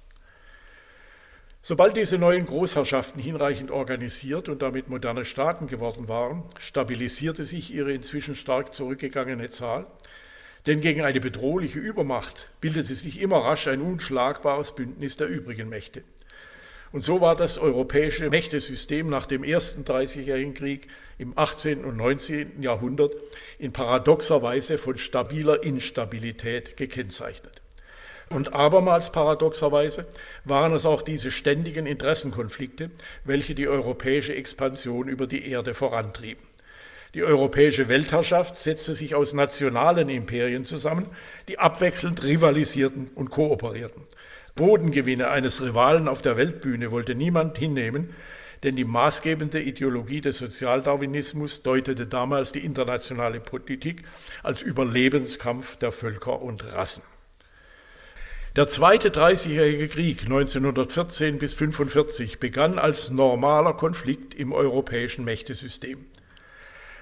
Sobald diese neuen Großherrschaften hinreichend organisiert und damit moderne Staaten geworden waren, stabilisierte sich ihre inzwischen stark zurückgegangene Zahl, denn gegen eine bedrohliche Übermacht bildete sich immer rasch ein unschlagbares Bündnis der übrigen Mächte. Und so war das europäische Mächtesystem nach dem ersten Dreißigjährigen Krieg im 18. und 19. Jahrhundert in paradoxer Weise von stabiler Instabilität gekennzeichnet. Und abermals paradoxerweise waren es auch diese ständigen Interessenkonflikte, welche die europäische Expansion über die Erde vorantrieben. Die europäische Weltherrschaft setzte sich aus nationalen Imperien zusammen, die abwechselnd rivalisierten und kooperierten. Bodengewinne eines Rivalen auf der Weltbühne wollte niemand hinnehmen, denn die maßgebende Ideologie des Sozialdarwinismus deutete damals die internationale Politik als Überlebenskampf der Völker und Rassen. Der zweite Dreißigjährige Krieg 1914 bis 1945 begann als normaler Konflikt im europäischen Mächtesystem.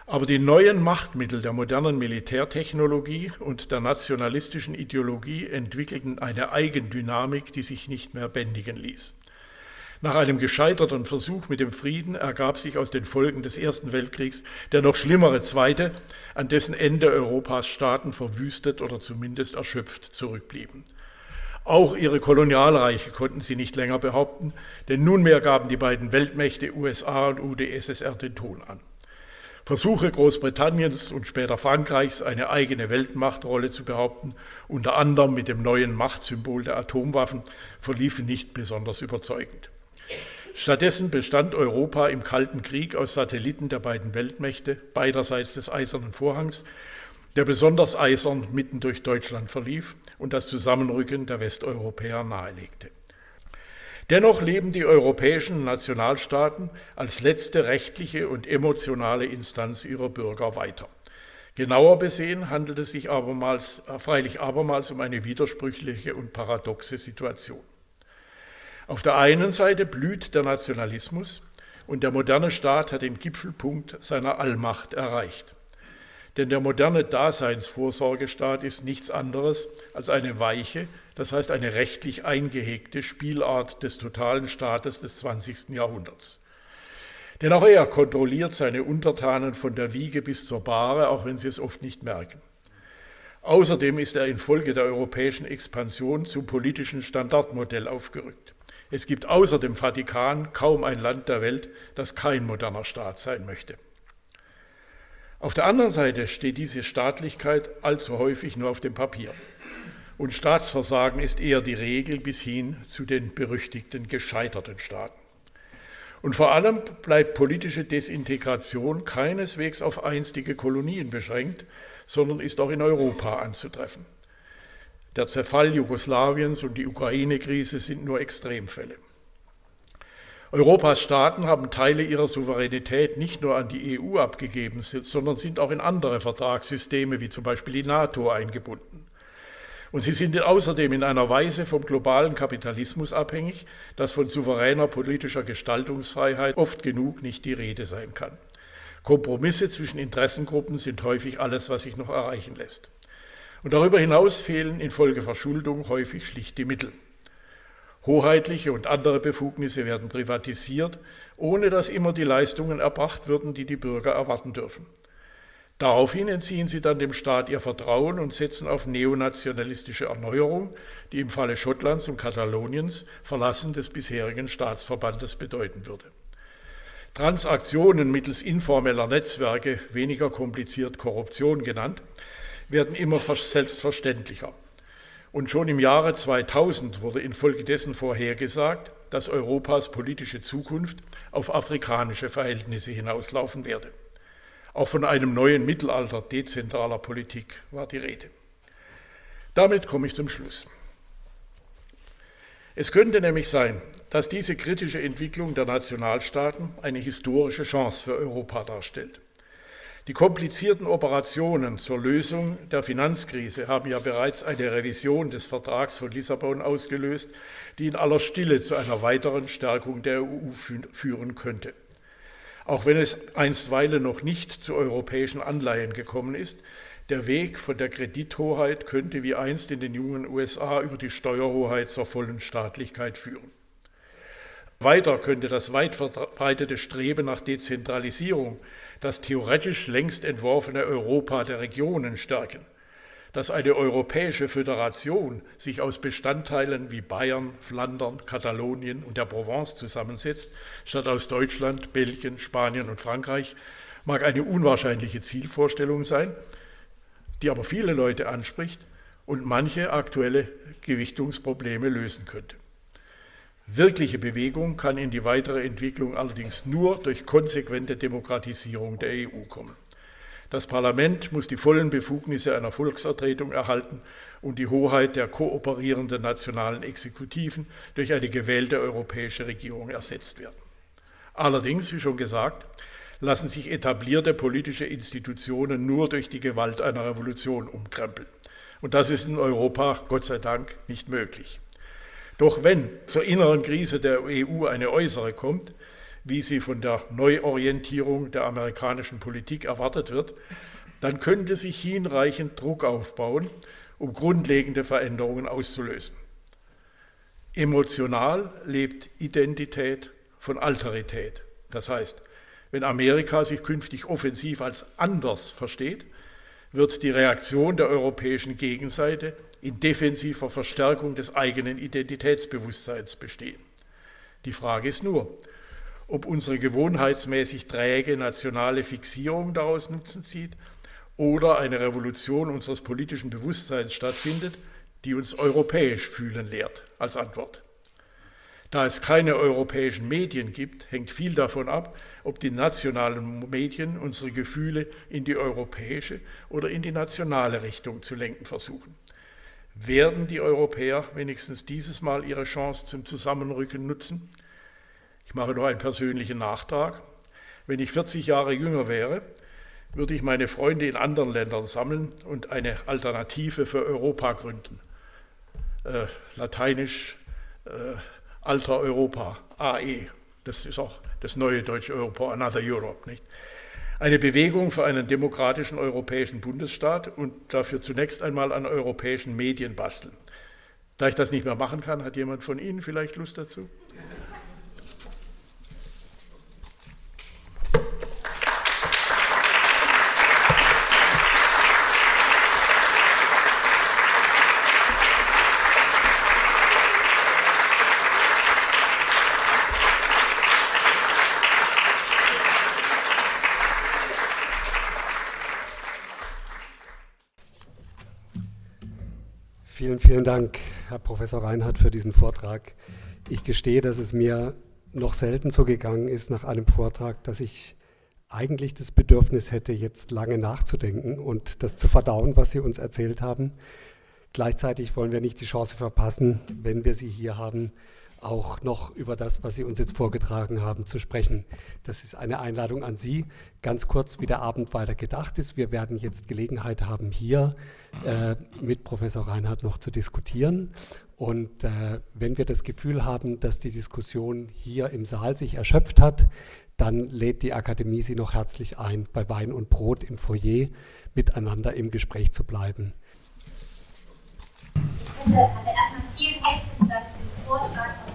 Aber die neuen Machtmittel der modernen Militärtechnologie und der nationalistischen Ideologie entwickelten eine Eigendynamik, die sich nicht mehr bändigen ließ. Nach einem gescheiterten Versuch mit dem Frieden ergab sich aus den Folgen des Ersten Weltkriegs der noch schlimmere zweite, an dessen Ende Europas Staaten verwüstet oder zumindest erschöpft zurückblieben. Auch ihre Kolonialreiche konnten sie nicht länger behaupten, denn nunmehr gaben die beiden Weltmächte USA und UdSSR den Ton an. Versuche Großbritanniens und später Frankreichs, eine eigene Weltmachtrolle zu behaupten, unter anderem mit dem neuen Machtsymbol der Atomwaffen, verliefen nicht besonders überzeugend. Stattdessen bestand Europa im Kalten Krieg aus Satelliten der beiden Weltmächte beiderseits des Eisernen Vorhangs, der besonders eisern mitten durch Deutschland verlief und das Zusammenrücken der Westeuropäer nahelegte. Dennoch leben die europäischen Nationalstaaten als letzte rechtliche und emotionale Instanz ihrer Bürger weiter. Genauer besehen handelt es sich abermals, äh, freilich abermals um eine widersprüchliche und paradoxe Situation. Auf der einen Seite blüht der Nationalismus und der moderne Staat hat den Gipfelpunkt seiner Allmacht erreicht. Denn der moderne Daseinsvorsorgestaat ist nichts anderes als eine weiche, das heißt eine rechtlich eingehegte Spielart des totalen Staates des 20. Jahrhunderts. Denn auch er kontrolliert seine Untertanen von der Wiege bis zur Bahre, auch wenn sie es oft nicht merken. Außerdem ist er infolge der europäischen Expansion zum politischen Standardmodell aufgerückt. Es gibt außer dem Vatikan kaum ein Land der Welt, das kein moderner Staat sein möchte. Auf der anderen Seite steht diese Staatlichkeit allzu häufig nur auf dem Papier. Und Staatsversagen ist eher die Regel bis hin zu den berüchtigten gescheiterten Staaten. Und vor allem bleibt politische Desintegration keineswegs auf einstige Kolonien beschränkt, sondern ist auch in Europa anzutreffen. Der Zerfall Jugoslawiens und die Ukraine-Krise sind nur Extremfälle. Europas Staaten haben Teile ihrer Souveränität nicht nur an die EU abgegeben, sondern sind auch in andere Vertragssysteme wie zum Beispiel die NATO eingebunden. Und sie sind außerdem in einer Weise vom globalen Kapitalismus abhängig, dass von souveräner politischer Gestaltungsfreiheit oft genug nicht die Rede sein kann. Kompromisse zwischen Interessengruppen sind häufig alles, was sich noch erreichen lässt. Und darüber hinaus fehlen infolge Verschuldung häufig schlicht die Mittel. Hoheitliche und andere Befugnisse werden privatisiert, ohne dass immer die Leistungen erbracht würden, die die Bürger erwarten dürfen. Daraufhin entziehen sie dann dem Staat ihr Vertrauen und setzen auf neonationalistische Erneuerung, die im Falle Schottlands und Kataloniens Verlassen des bisherigen Staatsverbandes bedeuten würde. Transaktionen mittels informeller Netzwerke, weniger kompliziert Korruption genannt, werden immer selbstverständlicher. Und schon im Jahre 2000 wurde infolgedessen vorhergesagt, dass Europas politische Zukunft auf afrikanische Verhältnisse hinauslaufen werde. Auch von einem neuen Mittelalter dezentraler Politik war die Rede. Damit komme ich zum Schluss. Es könnte nämlich sein, dass diese kritische Entwicklung der Nationalstaaten eine historische Chance für Europa darstellt. Die komplizierten Operationen zur Lösung der Finanzkrise haben ja bereits eine Revision des Vertrags von Lissabon ausgelöst, die in aller Stille zu einer weiteren Stärkung der EU führen könnte. Auch wenn es einstweilen noch nicht zu europäischen Anleihen gekommen ist, der Weg von der Kredithoheit könnte wie einst in den jungen USA über die Steuerhoheit zur vollen Staatlichkeit führen. Weiter könnte das weit verbreitete Streben nach Dezentralisierung das theoretisch längst entworfene Europa der Regionen stärken. Dass eine europäische Föderation sich aus Bestandteilen wie Bayern, Flandern, Katalonien und der Provence zusammensetzt, statt aus Deutschland, Belgien, Spanien und Frankreich, mag eine unwahrscheinliche Zielvorstellung sein, die aber viele Leute anspricht und manche aktuelle Gewichtungsprobleme lösen könnte. Wirkliche Bewegung kann in die weitere Entwicklung allerdings nur durch konsequente Demokratisierung der EU kommen. Das Parlament muss die vollen Befugnisse einer Volksvertretung erhalten und die Hoheit der kooperierenden nationalen Exekutiven durch eine gewählte europäische Regierung ersetzt werden. Allerdings, wie schon gesagt, lassen sich etablierte politische Institutionen nur durch die Gewalt einer Revolution umkrempeln. Und das ist in Europa, Gott sei Dank, nicht möglich. Doch wenn zur inneren Krise der EU eine äußere kommt, wie sie von der Neuorientierung der amerikanischen Politik erwartet wird, dann könnte sich hinreichend Druck aufbauen, um grundlegende Veränderungen auszulösen. Emotional lebt Identität von Alterität. Das heißt, wenn Amerika sich künftig offensiv als anders versteht, wird die Reaktion der europäischen Gegenseite in defensiver Verstärkung des eigenen Identitätsbewusstseins bestehen. Die Frage ist nur, ob unsere gewohnheitsmäßig träge nationale Fixierung daraus Nutzen zieht oder eine Revolution unseres politischen Bewusstseins stattfindet, die uns europäisch fühlen lehrt als Antwort. Da es keine europäischen Medien gibt, hängt viel davon ab, ob die nationalen Medien unsere Gefühle in die europäische oder in die nationale Richtung zu lenken versuchen. Werden die Europäer wenigstens dieses Mal ihre Chance zum Zusammenrücken nutzen? Ich mache noch einen persönlichen Nachtrag. Wenn ich 40 Jahre jünger wäre, würde ich meine Freunde in anderen Ländern sammeln und eine Alternative für Europa gründen. Äh, lateinisch äh, Alter Europa, AE. Das ist auch das neue deutsche Europa, Another Europe. Nicht? Eine Bewegung für einen demokratischen europäischen Bundesstaat und dafür zunächst einmal an europäischen Medien basteln. Da ich das nicht mehr machen kann, hat jemand von Ihnen vielleicht Lust dazu? Vielen, Dank, Herr Professor Reinhardt, für diesen Vortrag. Ich gestehe, dass es mir noch selten so gegangen ist nach einem Vortrag, dass ich eigentlich das Bedürfnis hätte, jetzt lange nachzudenken und das zu verdauen, was Sie uns erzählt haben. Gleichzeitig wollen wir nicht die Chance verpassen, wenn wir Sie hier haben, auch noch über das, was Sie uns jetzt vorgetragen haben, zu sprechen. Das ist eine Einladung an Sie. Ganz kurz, wie der Abend weiter gedacht ist. Wir werden jetzt Gelegenheit haben, hier äh, mit Professor Reinhardt noch zu diskutieren. Und äh, wenn wir das Gefühl haben, dass die Diskussion hier im Saal sich erschöpft hat, dann lädt die Akademie Sie noch herzlich ein, bei Wein und Brot im Foyer miteinander im Gespräch zu bleiben. Also erstmal vielen Dank für den Vortrag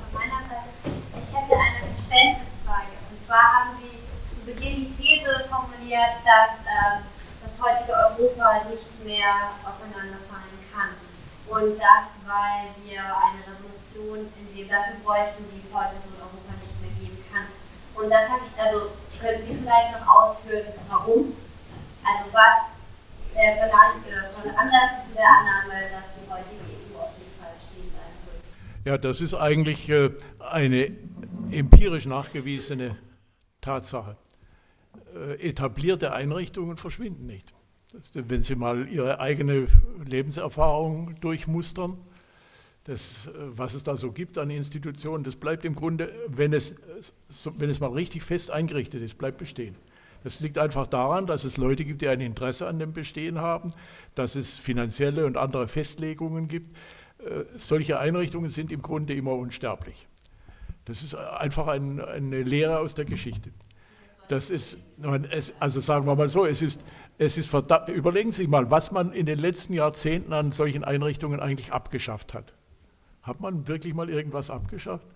hätte eine Verständnisfrage. Und zwar haben Sie zu Beginn die These formuliert, dass äh, das heutige Europa nicht mehr auseinanderfallen kann. Und das, weil wir eine Revolution in dem dafür bräuchten, die es heute so in Europa nicht mehr geben kann. Und das habe ich, also können Sie vielleicht noch ausführen, warum? Also was der verlangt oder von Anlass zu der Annahme, dass die heutige EU auf jeden Fall stehen bleiben wird. Ja, das ist eigentlich äh, eine empirisch nachgewiesene Tatsache. Äh, etablierte Einrichtungen verschwinden nicht. Wenn Sie mal Ihre eigene Lebenserfahrung durchmustern, das, äh, was es da so gibt an Institutionen, das bleibt im Grunde, wenn es, wenn es mal richtig fest eingerichtet ist, bleibt bestehen. Das liegt einfach daran, dass es Leute gibt, die ein Interesse an dem Bestehen haben, dass es finanzielle und andere Festlegungen gibt. Äh, solche Einrichtungen sind im Grunde immer unsterblich. Das ist einfach ein, eine Lehre aus der Geschichte. Das ist, also sagen wir mal so, es ist, es ist verdammt, überlegen Sie sich mal, was man in den letzten Jahrzehnten an solchen Einrichtungen eigentlich abgeschafft hat. Hat man wirklich mal irgendwas abgeschafft?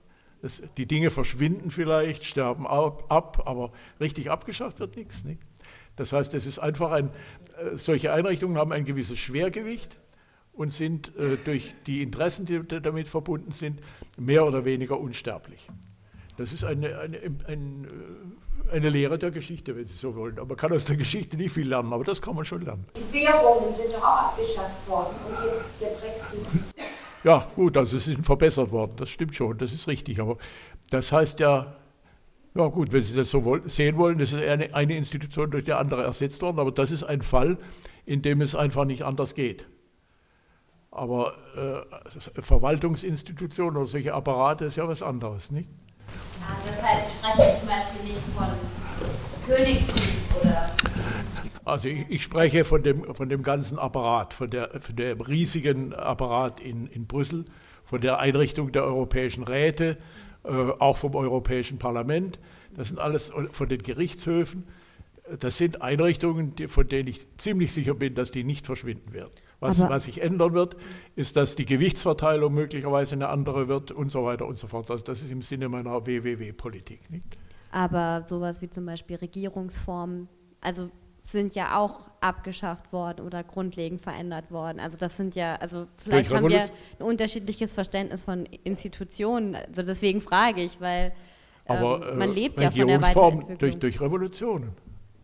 Das, die Dinge verschwinden vielleicht, sterben ab, ab, aber richtig abgeschafft wird nichts. Nicht? Das heißt, es ist einfach ein, äh, solche Einrichtungen haben ein gewisses Schwergewicht und sind äh, durch die Interessen, die damit verbunden sind, mehr oder weniger unsterblich. Das ist eine, eine, eine, äh, eine Lehre der Geschichte, wenn Sie so wollen. Aber man kann aus der Geschichte nicht viel lernen, aber das kann man schon lernen. Die Währungen sind doch auch abgeschafft worden und jetzt der Brexit. Ja, gut, also sie sind verbessert worden, das stimmt schon, das ist richtig. Aber das heißt ja, ja gut, wenn Sie das so sehen wollen, das ist eine, eine Institution durch die andere ersetzt worden, aber das ist ein Fall, in dem es einfach nicht anders geht. Aber äh, Verwaltungsinstitutionen oder solche Apparate ist ja was anderes, nicht? Das heißt, Sie sprechen zum Beispiel nicht von Königtum oder. Also ich, ich, spreche von dem, von dem ganzen Apparat, von, der, von dem riesigen Apparat in, in Brüssel, von der Einrichtung der europäischen Räte, äh, auch vom Europäischen Parlament. Das sind alles von den Gerichtshöfen. Das sind Einrichtungen, die, von denen ich ziemlich sicher bin, dass die nicht verschwinden werden. Was, was, sich ändern wird, ist, dass die Gewichtsverteilung möglicherweise eine andere wird und so weiter und so fort. Also das ist im Sinne meiner WWW-Politik. Aber sowas wie zum Beispiel Regierungsformen, also sind ja auch abgeschafft worden oder grundlegend verändert worden. Also das sind ja, also vielleicht haben wir ein unterschiedliches Verständnis von Institutionen. Also deswegen frage ich, weil ähm, man lebt ja von der Weiterentwicklung. Durch, durch Revolutionen.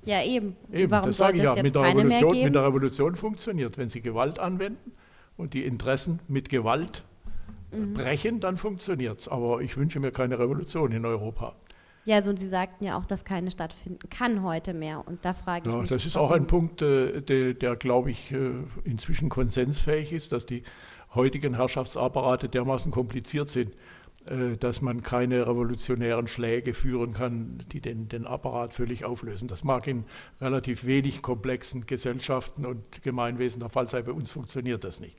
Ja, eben. eben Warum das sollte es ja. jetzt mit der keine Revolution? Mit der Revolution funktioniert. Wenn Sie Gewalt anwenden und die Interessen mit Gewalt mhm. brechen, dann funktioniert es. Aber ich wünsche mir keine Revolution in Europa. Ja, so, und Sie sagten ja auch, dass keine stattfinden kann heute mehr. Und da frage ich ja, mich. Das ist warum? auch ein Punkt, äh, der, der glaube ich, äh, inzwischen konsensfähig ist, dass die heutigen Herrschaftsapparate dermaßen kompliziert sind, dass man keine revolutionären Schläge führen kann, die den, den Apparat völlig auflösen. Das mag in relativ wenig komplexen Gesellschaften und Gemeinwesen der Fall sein. Bei uns funktioniert das nicht.